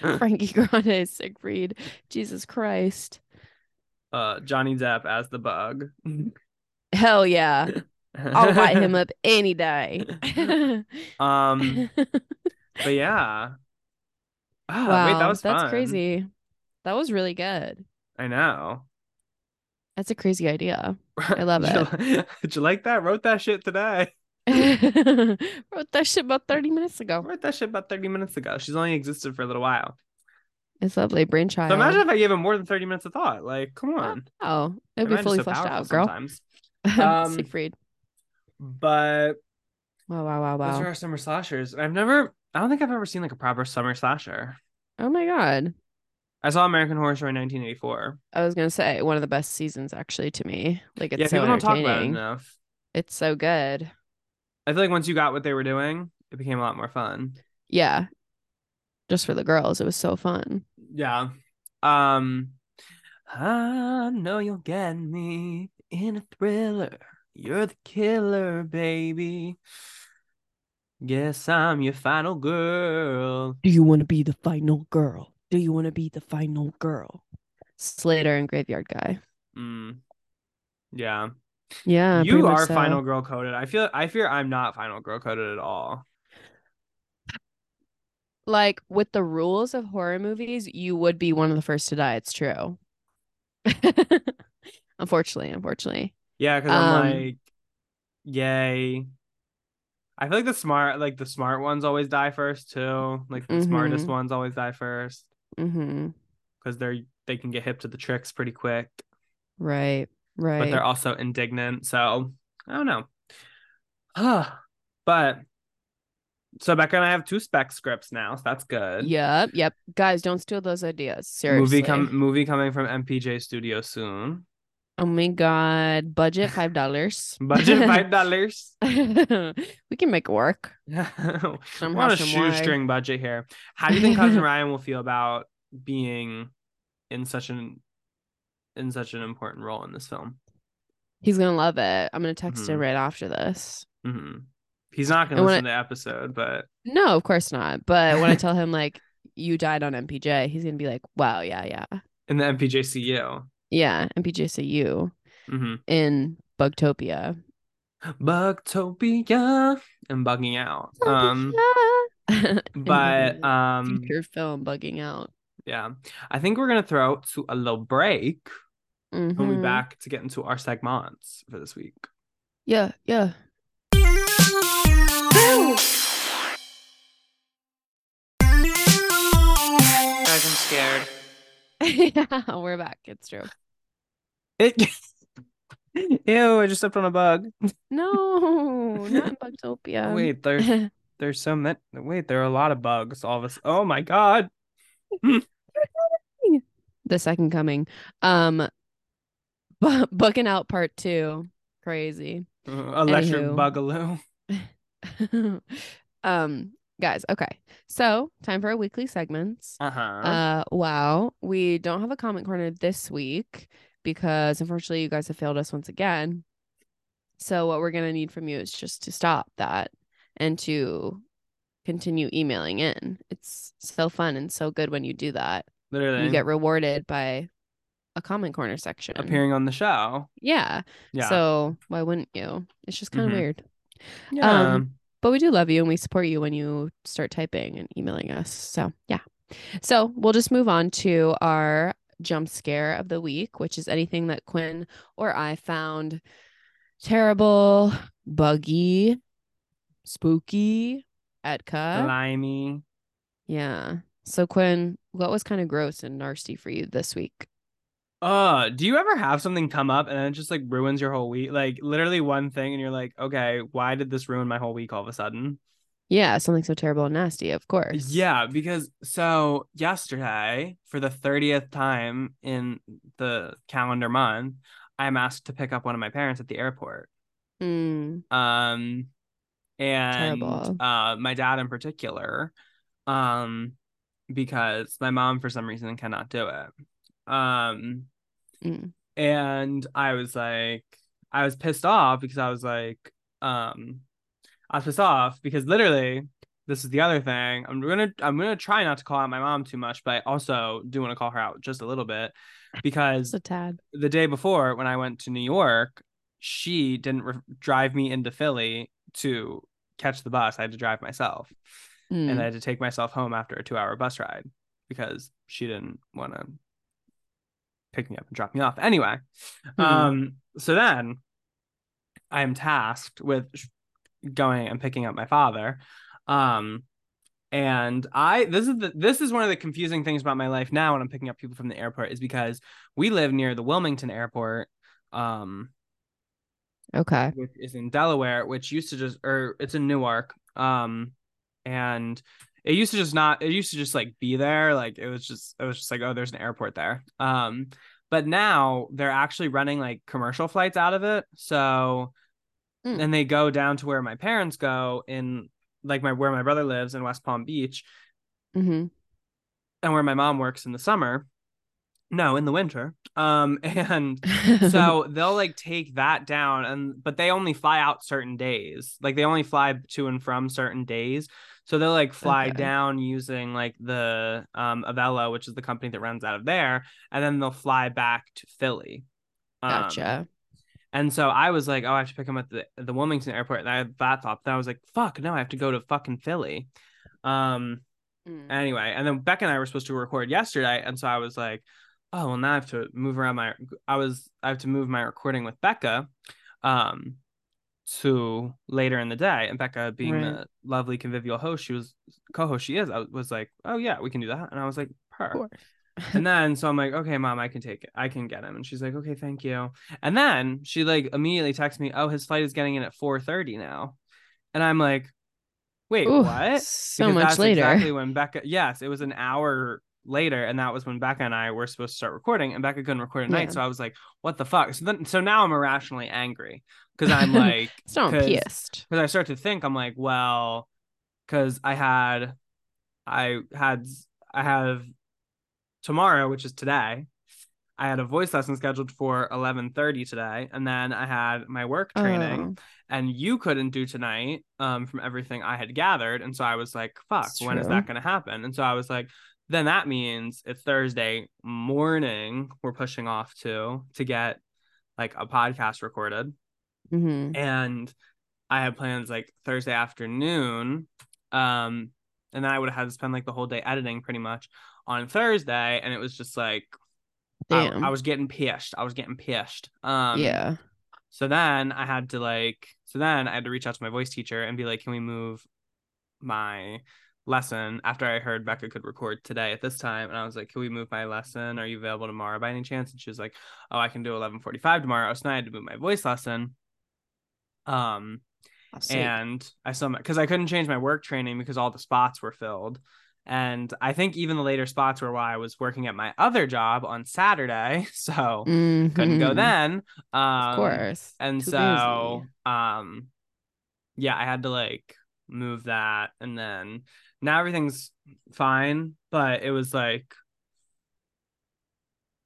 Frankie Grande as Siegfried. Jesus Christ. uh, Johnny Depp as the bug. Hell yeah. I'll light him up any day. Um, but yeah. Ah, wow, wait, that was that's fun. crazy. That was really good. I know. That's a crazy idea. I love Did you, did you like that? Wrote that shit today. Wrote that shit about 30 minutes ago. Wrote that shit about 30 minutes ago. She's only existed for a little while. It's lovely. Brainchild. So imagine if I gave him more than 30 minutes of thought. Like, come on. Oh, it'd be fully so fleshed out, girl. Sometimes. Um, Siegfried. But Wow, wow, wow, wow. those are our summer slashers. I've never, I don't think I've ever seen like a proper summer slasher. Oh my God. I saw American Horror Story in 1984. I was gonna say one of the best seasons actually to me. Like it's yeah, so people don't talk about it entertaining. enough. It's so good. I feel like once you got what they were doing, it became a lot more fun. Yeah. Just for the girls, it was so fun. Yeah. Um I know you'll get me in a thriller. You're the killer, baby. Guess I'm your final girl. Do you want to be the final girl? Do you want to be the final girl? Slater and Graveyard Guy. Mm. Yeah. Yeah, you are so. final girl coded. I feel I fear I'm not final girl coded at all. Like with the rules of horror movies, you would be one of the first to die. It's true. unfortunately, unfortunately. Yeah, because I'm Um, like, yay. I feel like the smart like the smart ones always die first too. Like the smartest Mhm. ones always die first. Mm-hmm. because they're they can get hip to the tricks pretty quick, Right. Right. But they're also indignant. So I don't know. but so Becca and I have two spec scripts now, so that's good. Yep. Yep. Guys, don't steal those ideas. Seriously. Movie come movie coming from MPJ Studio soon. Oh my god. Budget five dollars. Budget five dollars. we can make it work. We're on a shoestring budget here. How do you think cousin Ryan will feel about being in such an in such an important role in this film? He's gonna love it. I'm gonna text him Mhm. right after this. hmm He's not gonna listen to the episode, but No, of course not. But when I tell him like you died on MPJ, he's gonna be like, Wow, yeah, yeah. in the MPJCU. Yeah, MPJCU Mm-hmm. in Bugtopia. Bugtopia and bugging out. Um, but um, future film bugging out. yeah, I think we're gonna throw to a little break. We'll be Mhm. back to get into our segments for this week. Yeah, yeah. Guys, I'm scared. yeah, we're back. It's true. It. Ew! I just stepped on a bug. No, not in Bugtopia. Wait, there's there's so many. Wait, there are a lot of bugs. All of us. Oh my god. the second coming. Um, bu- booking out part two. Crazy. Uh, Electric Anywho. bugaloo. um, guys. Okay, so time for our weekly segments. Uh huh. Uh, wow, we don't have a comment corner this week because unfortunately you guys have failed us once again. So what we're gonna need from you is just to stop that and to continue emailing in. It's so fun and so good when you do that. Literally. You get rewarded by a comment corner section. appearing on the show. Yeah. Yeah. So why wouldn't you? It's just kind of Mhm. weird. yeah. um, But we do love you and we support you when you start typing and emailing us. So, yeah. So, we'll just move on to our jump scare of the week, which is anything that Quinn or I found terrible, buggy, spooky, Etka. Slimy. Yeah. So, Quinn, what was kind of gross and nasty for you this week? Uh, do you ever have something come up and then it just like ruins your whole week? Like literally one thing, and you're like, okay, why did this ruin my whole week all of a sudden? Yeah, something so terrible and nasty, of course. Yeah, because so yesterday, for the 30th time in the calendar month, I'm asked to pick up one of my parents at the airport. Mm, Um, and Terrible. uh, my dad in particular, um, because my mom for some reason cannot do it. Um, mm. and I was like, I was pissed off because I was like, um, I was pissed off because literally, this is the other thing. I'm gonna, I'm gonna try not to call out my mom too much, but I also do want to call her out just a little bit because the day before when I went to New York, she didn't re- drive me into Philly to catch the bus. I had to drive myself, Mm. and I had to take myself home after a two-hour bus ride because she didn't want to pick me up and drop me off. Anyway, Hmm. um, so then I am tasked with going and picking up my father. Um, and I this is the this is one of the confusing things about my life now when I'm picking up people from the airport is because we live near the Wilmington airport, um, Okay. which is in Delaware, which used to just or it's in Newark. Um, and it used to just not it used to just like be there. Like it was just it was just like, oh, there's an airport there. Um, but now they're actually running like commercial flights out of it. So Mm. and they go down to where my parents go in like my where my brother lives in West Palm Beach mm-hmm. and where my mom works in the summer. No, in the winter. Um and so they'll like take that down and but they only fly out certain days like they only fly to and from certain days so they'll like fly Okay. down using like the um Avelo which is the company that runs out of there and then they'll fly back to Philly Um, gotcha. and so I was like oh I have to pick them at the the Wilmington airport and I had that thought then I was like fuck no I have to go to fucking Philly um Mm. anyway and then becca and i were supposed to record yesterday and so i was like oh well now i have to move around my i was i have to move my recording with becca um to later in the day and becca being Right. the lovely convivial host she was co-host she is i was like oh yeah we can do that and i was like per and then so I'm like, okay, mom, I can take it. I can get him. And she's like, okay, thank you. And then she like immediately texts me, oh, his flight is getting in at 4:30 now. And I'm like, wait, Ooh, what? So Because much later. Exactly when Becca. Yes, it was an hour later, and that was when Becca and I were supposed to start recording, and Becca couldn't record at night. Yeah. So I was like, what the fuck? So then, so now I'm irrationally angry because I'm like, So I'm pissed. because I start to think I'm like, well, because I had, I had, I have tomorrow, which is today. I had a voice lesson scheduled for 11:30 today, and then I had my work training, Oh, and you couldn't do tonight, um, from everything I had gathered, and so I was like, "Fuck, That's when is true. that going to happen?" And so I was like, "Then that means it's Thursday morning. We're pushing off to to get like a podcast recorded." mhm. and I had plans like Thursday afternoon. Um, and then I would have had to spend like the whole day editing pretty much on Thursday, and it was just like I, I was getting pissed. I was getting pissed. Um, yeah. So then I had to like, so then I had to reach out to my voice teacher and be like, "Can we move my lesson?" After I heard Becca could record today at this time, and I was like, "Can we move my lesson? Are you available tomorrow by any chance?" And she was like, "Oh, I can do eleven forty-five tomorrow." So then I had to move my voice lesson. Um, and I still because I couldn't change my work training because all the spots were filled. And I think even the later spots were while I was working at my other job on Saturday, so couldn't go Mhm. then. Um, Of course. And Too so, busy. um, yeah, I had to like move that, and then now everything's fine. But it was like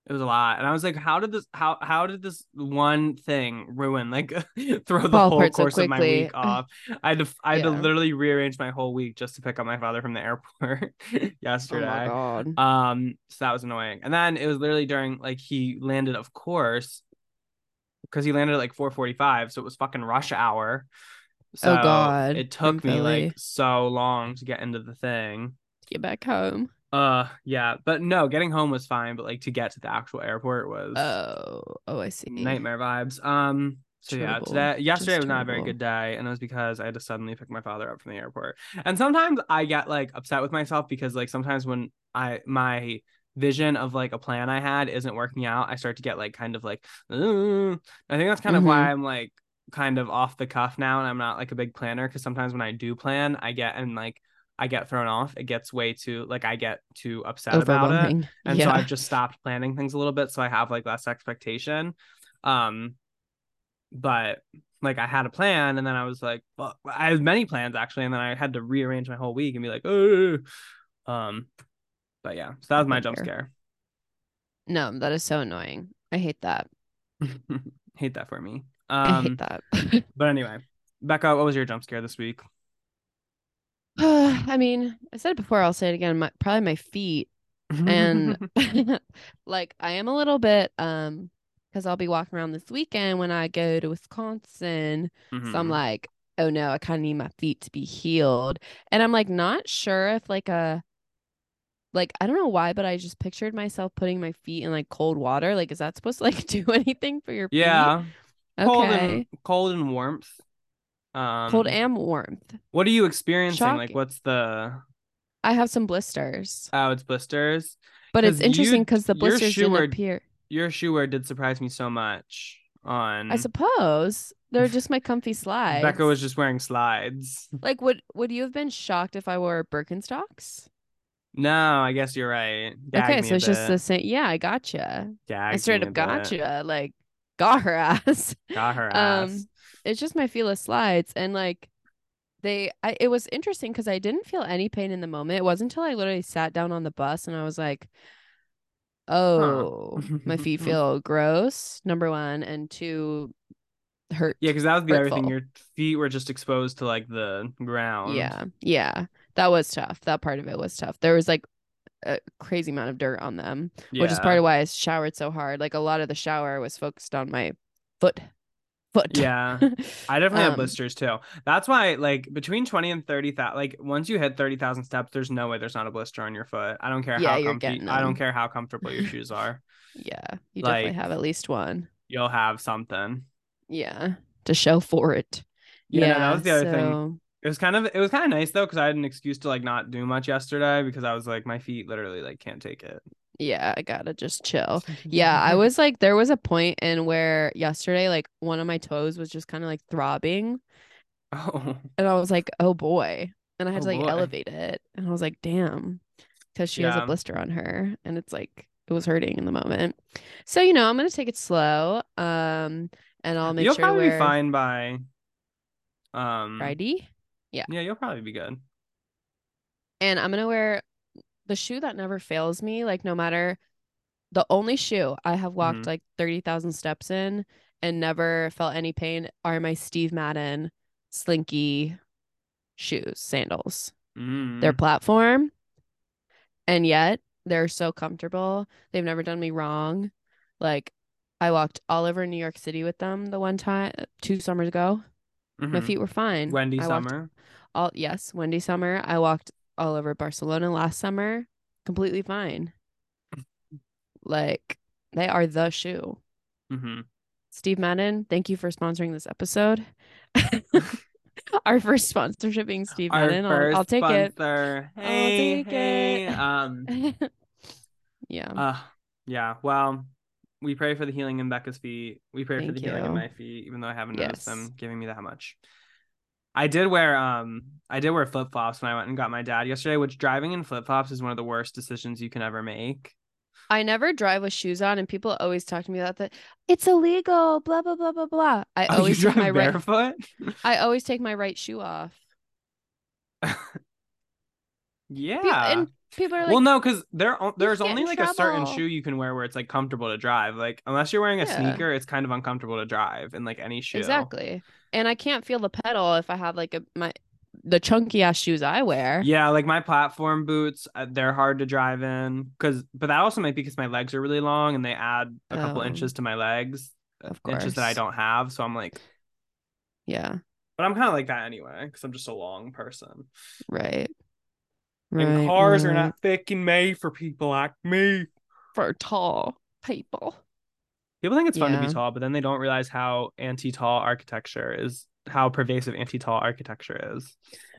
it was a lot, and I was like, how did this how how did this one thing ruin like throw the Fall whole so course of my week off? I had to I had to literally rearrange my whole week just to pick up my father from the airport Oh my yesterday. god. Um, so that was annoying. And then it was literally during like he landed, of course, because he landed at like 4:45, so it was fucking rush hour. So Oh, God, it took me Philly. like so long to get into the thing. Get back home. Uh, yeah, but no, getting home was fine, but like to get to the actual airport was Oh, oh, I see. nightmare vibes. Um, so yeah, today yesterday Just was not a very good day, and it was because I had to suddenly pick my father up from the airport. And sometimes I get like upset with myself because like sometimes when I my vision of like a plan I had isn't working out, I start to get like kind of like. I think that's kind of why. I'm like kind of off the cuff now, and I'm not like a big planner because sometimes when I do plan, I get and like I get thrown off. It gets way too like I get too upset about it and yeah. so I've just stopped planning things a little bit so I have like less expectation. Um but like I had a plan and then I was like, well, I had many plans actually, and then I had to rearrange my whole week and be like, oh um but yeah, so that was my jump scare. No, that is so annoying. I hate that. hate that for me. I Um hate that. but anyway, Becca, what was your jump scare this week? I mean, I said it before, I'll say it again. My, probably my feet. And like I am a little bit um because I'll be walking around this weekend when I go to Wisconsin. So I'm Mhm. like, oh no, I kind of need my feet to be healed. And I'm like not sure if like a like I don't know why, but I just pictured myself putting my feet in like cold water. Like, is that supposed to like do anything for your feet? yeah, cold Okay. and cold and warmth. Um, Cold and warmth. what are you experiencing? Like, what's the I have some blisters. oh, it's blisters. But it's interesting because the blisters didn't appear. Your shoe wear did surprise me so much. On I suppose they're just my comfy slides. Becca was just wearing slides. like, would would you have been shocked if I wore Birkenstocks? No, I guess you're right. Gagged okay, so it's just the same. Yeah, I gotcha. I straight up a bit. gotcha. Like, got her ass. Got her Um, ass. it's just my Fila slides and like they I it was interesting because I didn't feel any pain in the moment. It wasn't until I literally sat down on the bus and I was like, oh, my feet feel gross, number one, and two hurt. Yeah, because that was the other thing. Your feet were just exposed to like the ground. Yeah. Yeah. That was tough. That part of it was tough. There was like a crazy amount of dirt on them, which is part of why I showered so hard. Like a lot of the shower was focused on my foot. Foot. Yeah. I definitely have Um, blisters too. That's why, like, between 20 and 30,000, like, once you hit 30,000 steps, there's no way there's not a blister on your foot. I don't care Yeah, how comfy, I don't care how comfortable your shoes are. Yeah. You definitely have at least one. You'll have something. Yeah. To show for it. Yeah, no, that was the other thing. It was kind of, it was kind of nice though, because I had an excuse to like not do much yesterday because I was like, my feet literally like can't take it. Yeah, I gotta just chill. Yeah, I was like, there was a point in where yesterday, like one of my toes was just kind of like throbbing, Oh, and I was like, oh boy, and I had Oh, to like boy. elevate it, and I was like, damn, because she has a blister on her, and it's like it was hurting in the moment. So you know, I'm gonna take it slow, um, and I'll make sure. you'll sure probably be fine by, um, Friday, yeah, Yeah, you'll probably be good. and I'm gonna wear the shoe that never fails me. Like no matter the only shoe I have walked Mhm. like thirty thousand steps in and never felt any pain are my Steve Madden slinky shoes, sandals. Mm. Their platform, and yet they're so comfortable. They've never done me wrong. Like I walked all over New York City with them the one time two summers ago. My Mhm. feet were fine. Wendy I Summer. all yes, Wendy summer. I walked all over Barcelona last summer, completely fine. Like they are the shoe. hmm Steve Madden, thank you for sponsoring this episode. Our first sponsorship being Steve Our Madden. I'll, I'll take sponsor. Hey, take hey. it. Um, yeah. uh, yeah. Well, we pray for the healing in Becca's feet. We pray for Thank the healing in my feet, even though I haven't noticed them giving me that much. I did wear um I did wear flip flops when I went and got my dad yesterday, which driving in flip flops is one of the worst decisions you can ever make. I never drive with shoes on, and people always talk to me about that. It's illegal. Blah blah blah blah blah. I Oh, always take drive my right. barefoot? I always take my right shoe off. yeah. And people are like, well, no, because there there's only like a certain shoe you can wear where it's like comfortable to drive. Like unless you're wearing a Yeah. sneaker, it's kind of uncomfortable to drive in like any shoe. Exactly. And I can't feel the pedal if I have like a my the chunky ass shoes I wear. Yeah, like my platform boots, uh, they're hard to drive in because, but that also might be because my legs are really long and they add a couple Oh. inches to my legs, uh, Of inches that I don't have. So I'm like, Yeah. but I'm kind of like that anyway because I'm just a long person. Right. And Right, cars are right. not fucking made for people like me. for tall people. People think it's fun to be tall, but then they don't realize how anti-tall architecture is, how pervasive anti-tall architecture is.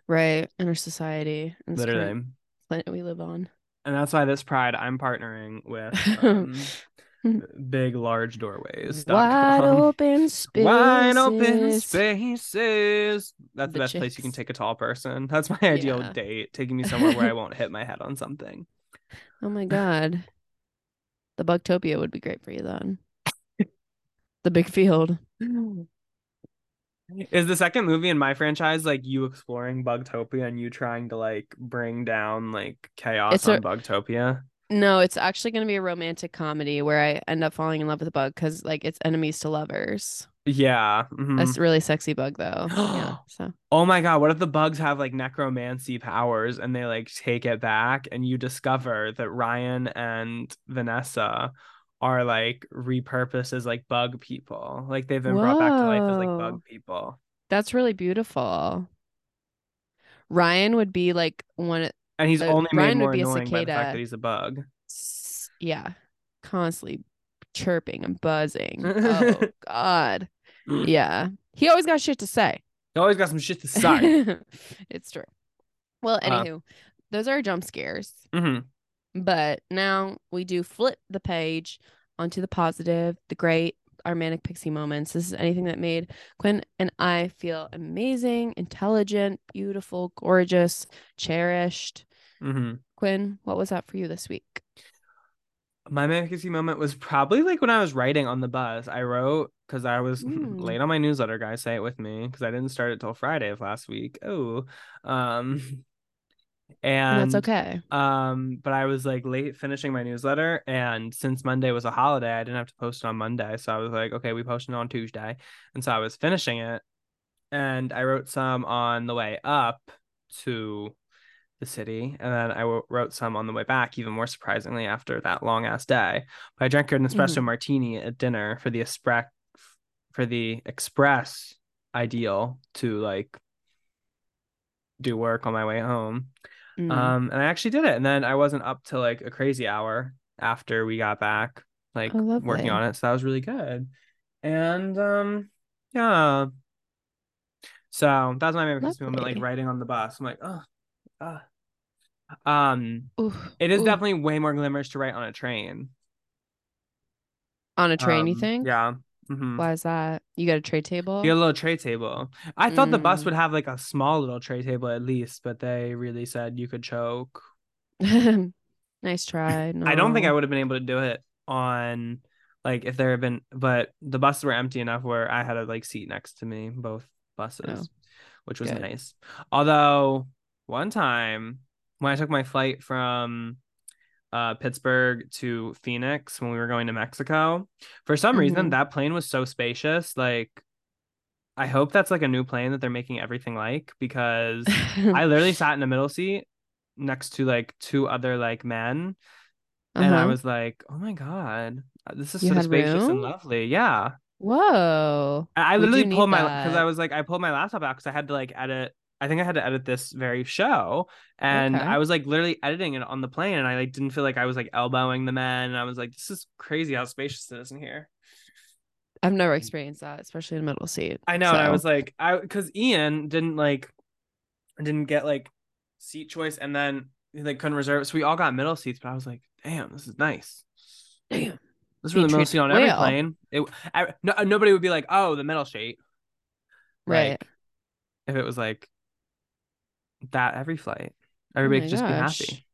Right. In our society. in this Literally. planet we live on. And that's why this pride I'm partnering with um, Hmm. big large doorways. Wide open spaces. Wide open spaces. That's the, The best place you can take a tall person. That's my ideal Yeah. date. Taking me somewhere where I won't hit my head on something. Oh my god. The Bugtopia would be great for you then. the big field. Is the second movie in my franchise like you exploring Bugtopia and you trying to like bring down like chaos It's a- on Bugtopia? No, it's actually going to be a romantic comedy where I end up falling in love with a bug because like it's enemies to lovers. Yeah. mhm. That's a really sexy bug though. yeah. So Oh my god, what if the bugs have like necromancy powers and they like take it back and you discover that Ryan and Vanessa are like repurposed as like bug people. Like they've been brought back to life as like bug people. that's really beautiful. Ryan would be like one. And he's Uh, only made Ryan would more annoying by the fact that he's a bug. Yeah, constantly chirping and buzzing. oh God. Yeah, he always got shit to say. He always got some shit to say. it's true. Well, Uh, anywho, those are jump scares. hmm But now we do flip the page onto the positive, the great, our manic pixie moments. This is anything that made Quinn and I feel amazing, intelligent, beautiful, gorgeous, cherished. Hmm Quinn, what was that for you this week? My fantasy moment was probably like when I was writing on the bus. I wrote because I was Mm. late on my newsletter, guys. Say it with me because I didn't start it till Friday of last week. Oh, um, And and that's okay. um, but I was like late finishing my newsletter, and since Monday was a holiday, I didn't have to post it on Monday. So I was like, okay, we posted on Tuesday, and so I was finishing it, and I wrote some on the way up to the city, and then I w- wrote some on the way back. Even more surprisingly, after that long ass day, but I drank an espresso Mhm. martini at dinner for the express for the express ideal to like do work on my way home. Mm. Um, and I actually did it, and then I wasn't up till like a crazy hour after we got back, like Oh, working on it. So that was really good. And um, yeah. So that was my favorite moment, like riding on the bus. I'm like, oh, uh. um, Oof, it is oof. definitely way more glamorous to write on a train. on a train. you Um, think? Yeah. hmm Why is that? You got a tray table? You get a little tray table. I thought the bus Mm. would have like a small little tray table at least, but they really said you could choke. nice try. I don't think I would have been able to do it on like if there had been, but the buses were empty enough where I had a like seat next to me, both buses, Oh, which was good. nice. Although one time when I took my flight from uh Pittsburgh to Phoenix when we were going to Mexico, for some reason Mhm. that plane was so spacious. Like I hope that's like a new plane that they're making everything like because I literally sat in the middle seat next to like two other like men and I Uh-huh. was like, "Oh my god, uh, this is You so spacious and lovely." Yeah, Whoa. I I literally pulled my because I was like, I pulled my laptop out because I had to like edit. I think I had to edit this very show, and Okay. I was like literally editing it on the plane, and I like didn't feel like I was like elbowing the men, and I was like, "This is crazy how spacious it is in here." I've never experienced that, especially in a middle seat. I know, and I was like, I because Ian didn't like didn't get like seat choice, and then he like couldn't reserve so we all got middle seats. But I was like, "Damn, this is nice." damn. This is really the middle seat on every well. plane. It, I, no, nobody would be like, "Oh, the middle seat." Right. Like, if it was like that every flight, everybody Oh could just be happy.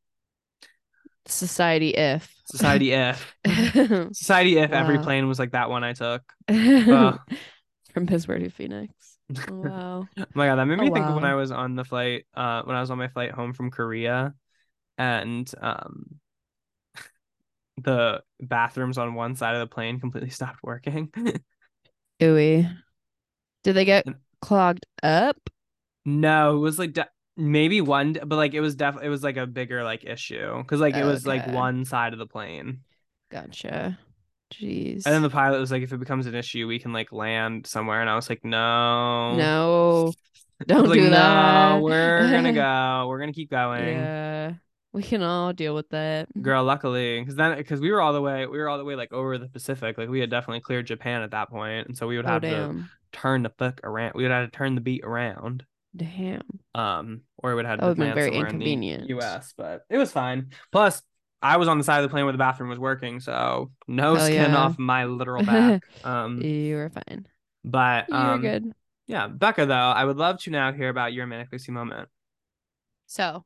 Society if. Society if society if every plane was like that one I took. Ugh. From Pittsburgh to Phoenix. Oh, wow. Oh my god, that made Oh, me think of when. I was on the flight, uh, when I was on my flight home from Korea, and um, the bathrooms on one side of the plane completely stopped working. Ooey. Did they get clogged up? no, it was like de- maybe one, but like it was definitely it was like a bigger like issue because like it was like one side of the plane, Gotcha. Jeez. and then the pilot was like, if it becomes an issue, we can like land somewhere, and I was like, no, no, don't like, do no, that. we're gonna go, we're gonna keep going. Yeah, we can all deal with that. Girl, luckily, because then because we were all the way, we were all the way like over the Pacific, like we had definitely cleared Japan at that point, and so we would Oh have to turn the fuck around. We would have to turn the beat around, damn. um, or it would have That to been very somewhere in the inconvenient. U.S. But it was fine. Plus, I was on the side of the plane where the bathroom was working, so no Hell skin yeah. off my literal back. um, You were fine. but You were um, good. yeah, Becca, though, I would love to now hear about your manic pixie moment. So,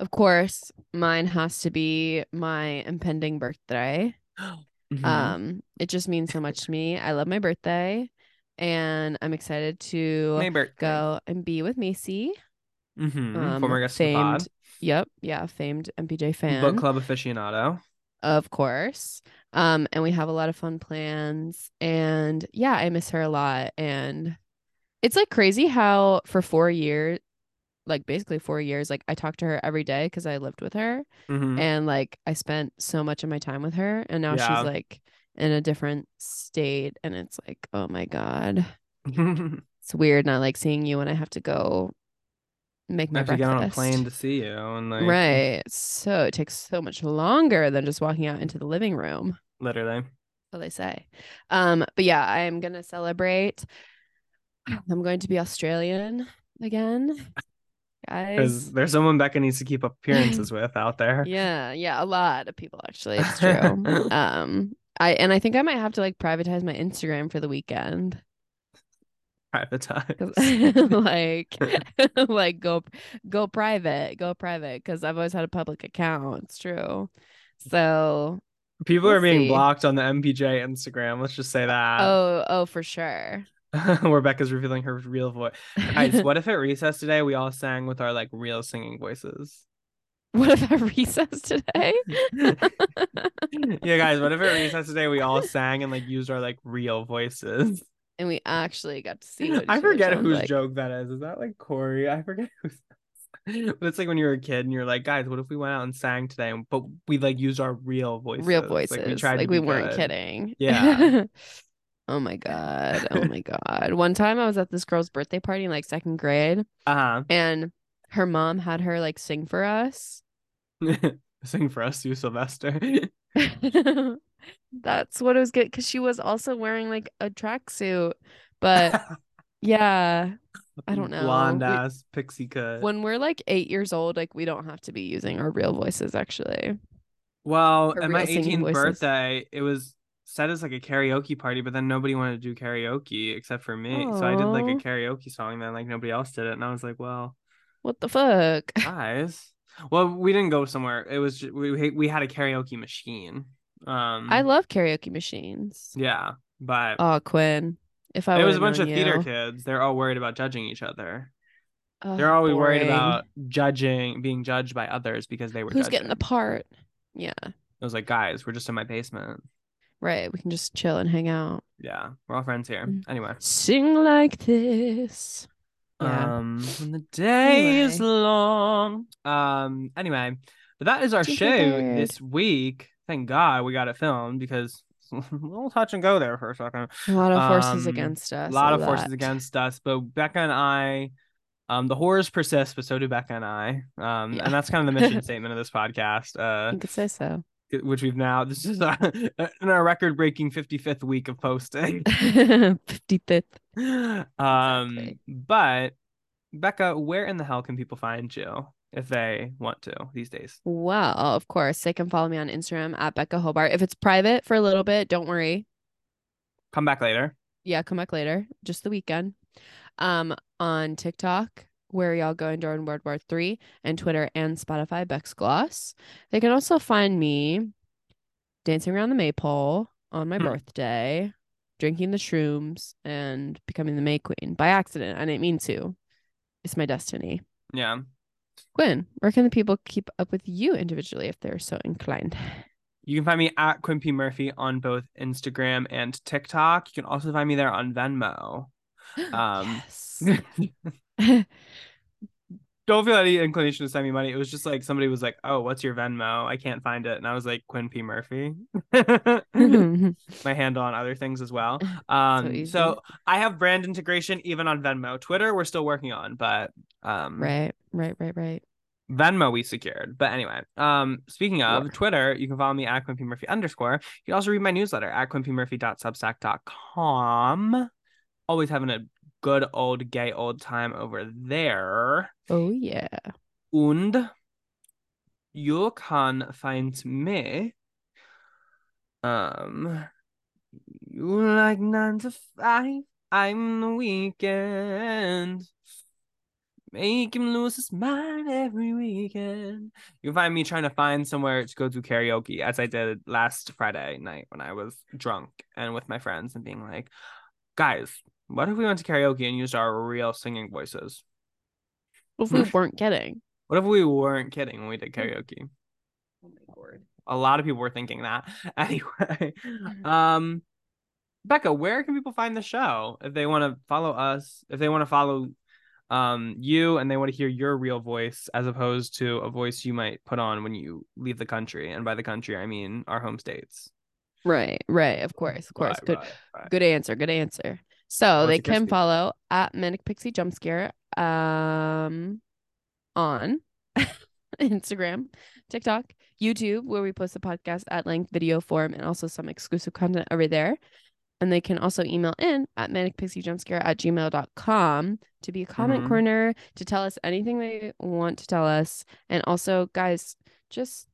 of course, mine has to be my impending birthday. Mhm. Um, it just means so much to me. I love my birthday, and I'm excited to go and be with Macy. Mhm. Um, Former guest of the pod. famed. Yep, yeah, famed MPJ fan. book club aficionado. Of course. Um, and we have a lot of fun plans. And yeah, I miss her a lot. And it's like crazy how for four years, like basically four years, like I talked to her every day because I lived with her. Mhm. And like I spent so much of my time with her. And now Yeah. she's like in a different state. And it's like, oh my God. It's weird not like seeing you when I have to go make my get on a plane to see you and like Right. So it takes so much longer than just walking out into the living room. literally. what they say. Um, but yeah, I am gonna celebrate. I'm going to be Australian again, Because guys. there's someone Becca needs to keep up appearances with out there. Yeah, yeah, a lot of people actually. It's true. um, I and I think I might have to like privatize my Instagram for the weekend. Privatize. like like go go private, go private because I've always had a public account. It's true. So People We'll are being see. blocked on the MPJ Instagram. Let's just say that. Oh, oh, for sure. Where Becca's revealing her real voice. Guys, what if at recess today we all sang with our like real singing voices? What if at recess today? yeah, guys, what if at recess today we all sang and like used our like real voices? and we actually got to see I forget whose like. joke that is. Is that like Corey? I forget who's. But it's like when you're a kid and you're like, guys, what if we went out and sang today? But we like used our real voices. Real voices. Like we Like tried we, be weren't good. kidding. Yeah. oh my god. Oh my god. One time I was at this girl's birthday party in like second grade Uh and her mom had her like sing for us. Sing for us, you Sylvester. That's what it was good because she was also wearing like a tracksuit. But yeah, I don't know. Blonde We- ass pixie cut. when we're like eight years old, like we don't have to be using our real voices actually. Well, at my 18th birthday, it was set as like a karaoke party, but then nobody wanted to do karaoke except for me. So I did like a karaoke song, then like nobody else did it, and I was like, well, What the fuck? guys. Well, we didn't go somewhere. It was ju- we we had a karaoke machine. Um, I love karaoke machines. yeah, but Oh, Quinn. If I it was a bunch of known theater kids. They're all worried about judging each other. Oh, They're always worried about judging, being judged by others because they were who's judging. getting the part. Yeah, It was like, guys, we're just in my basement. right. We can just chill and hang out. Yeah, we're all friends here. Mm. Anyway. Sing like this. Yeah. Um, when the day is long. Um, anyway, but that is our Jingle show this week. Thank God we got it filmed because we'll touch and go there for a second. A lot of forces Um, against us. A lot of forces against us, but Becca and I, um, the horrors persist, but so do Becca and I. Um, Yeah. and that's kind of the mission statement of this podcast. Uh, You could say so. Which we've now this is our, in our record-breaking 55th week of posting. 55th. um Exactly. but becca where in the hell can people find you if they want to these days Well, of course, they can follow me on Instagram at Becca Hobart. If it's private for a little bit, don't worry. come back later Yeah, come back later, just the weekend. Um, on TikTok, where y'all going during World War Three, and Twitter and Spotify, Bex Gloss. They can also find me dancing around the maypole on my Hmm. birthday, drinking the shrooms, and becoming the May Queen by accident. I didn't mean to. It's my destiny. yeah Quinn, where can the people keep up with you individually if they're so inclined? you can find me at quinn p murphy on both instagram and tiktok you can also find me there on venmo um yes. don't feel any inclination to send me money. It was just like somebody was like oh what's your venmo? I can't find it. And i was like quinn p. Murphy. My handle on other things as well. Um so i have brand integration even on venmo. Twitter we're still working on but um right, right, right, right. venmo we secured. But anyway um speaking of Work. twitter you can follow me at quinn p murphy underscore. You can also read my newsletter at quinnpmurphy.substack.com always having a good old gay old time over there. Oh yeah. And you can find me um you like nine to five i'm the weekend. Make him lose his mind every weekend. You can find me trying to find somewhere to go do karaoke as i did last friday night when i was drunk and with my friends and being like guys what if we went to karaoke and used our real singing voices What If we weren't kidding. what if we weren't kidding when we did karaoke? Oh my word. A lot of people were thinking that. Anyway, um, Becca, where can people find the show if they want to follow us? If they want to follow um you and they want to hear your real voice as opposed to a voice you might put on when you leave the country, and by the country I mean our home states. Right, right. Of course, of course. Right, good, right, right. good answer. Good answer. So they can follow at Manic Pixie Jump Scare um on Instagram, TikTok, YouTube, where we post the podcast at length video form and also some exclusive content over there. And they can also email in at manicpixiejumpscare at gmail.com to be a comment Mhm. corner, to tell us anything they want to tell us. And also, guys, just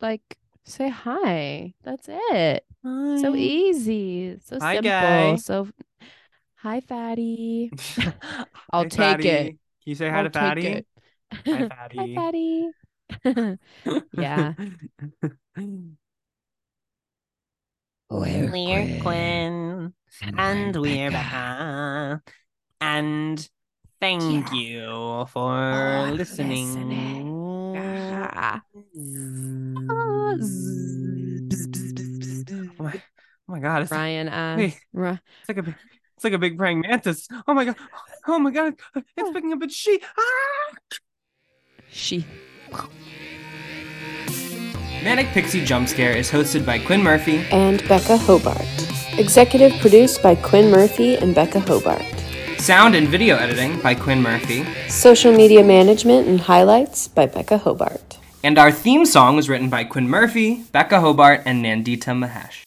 like say hi. That's it. Hi. So easy. So Hi, simple. guy. So hi, fatty. I'll take Fatty. it. Can you say hi I'll to Fatty? it. Hi, Hi, Fatty. fatty. Yeah. We're We're Quinn, and we're back. And thank Yeah. you for For listening. Ah. Oh my, oh my god, it's, Ryan asked. Wait. Ri- it's like a big, it's like a big praying mantis. Oh my god, oh my god, it's picking up its she. Ah! she. Manic Pixie Jump Scare is hosted by Quinn Murphy, and Becca Hobart. Executive produced by Quinn Murphy and Becca Hobart. sound and video editing by Quinn Murphy, Social media management and highlights by Becca Hobart. and our theme song was written by Quinn Murphy, Becca Hobart, and Nandita Mahesh.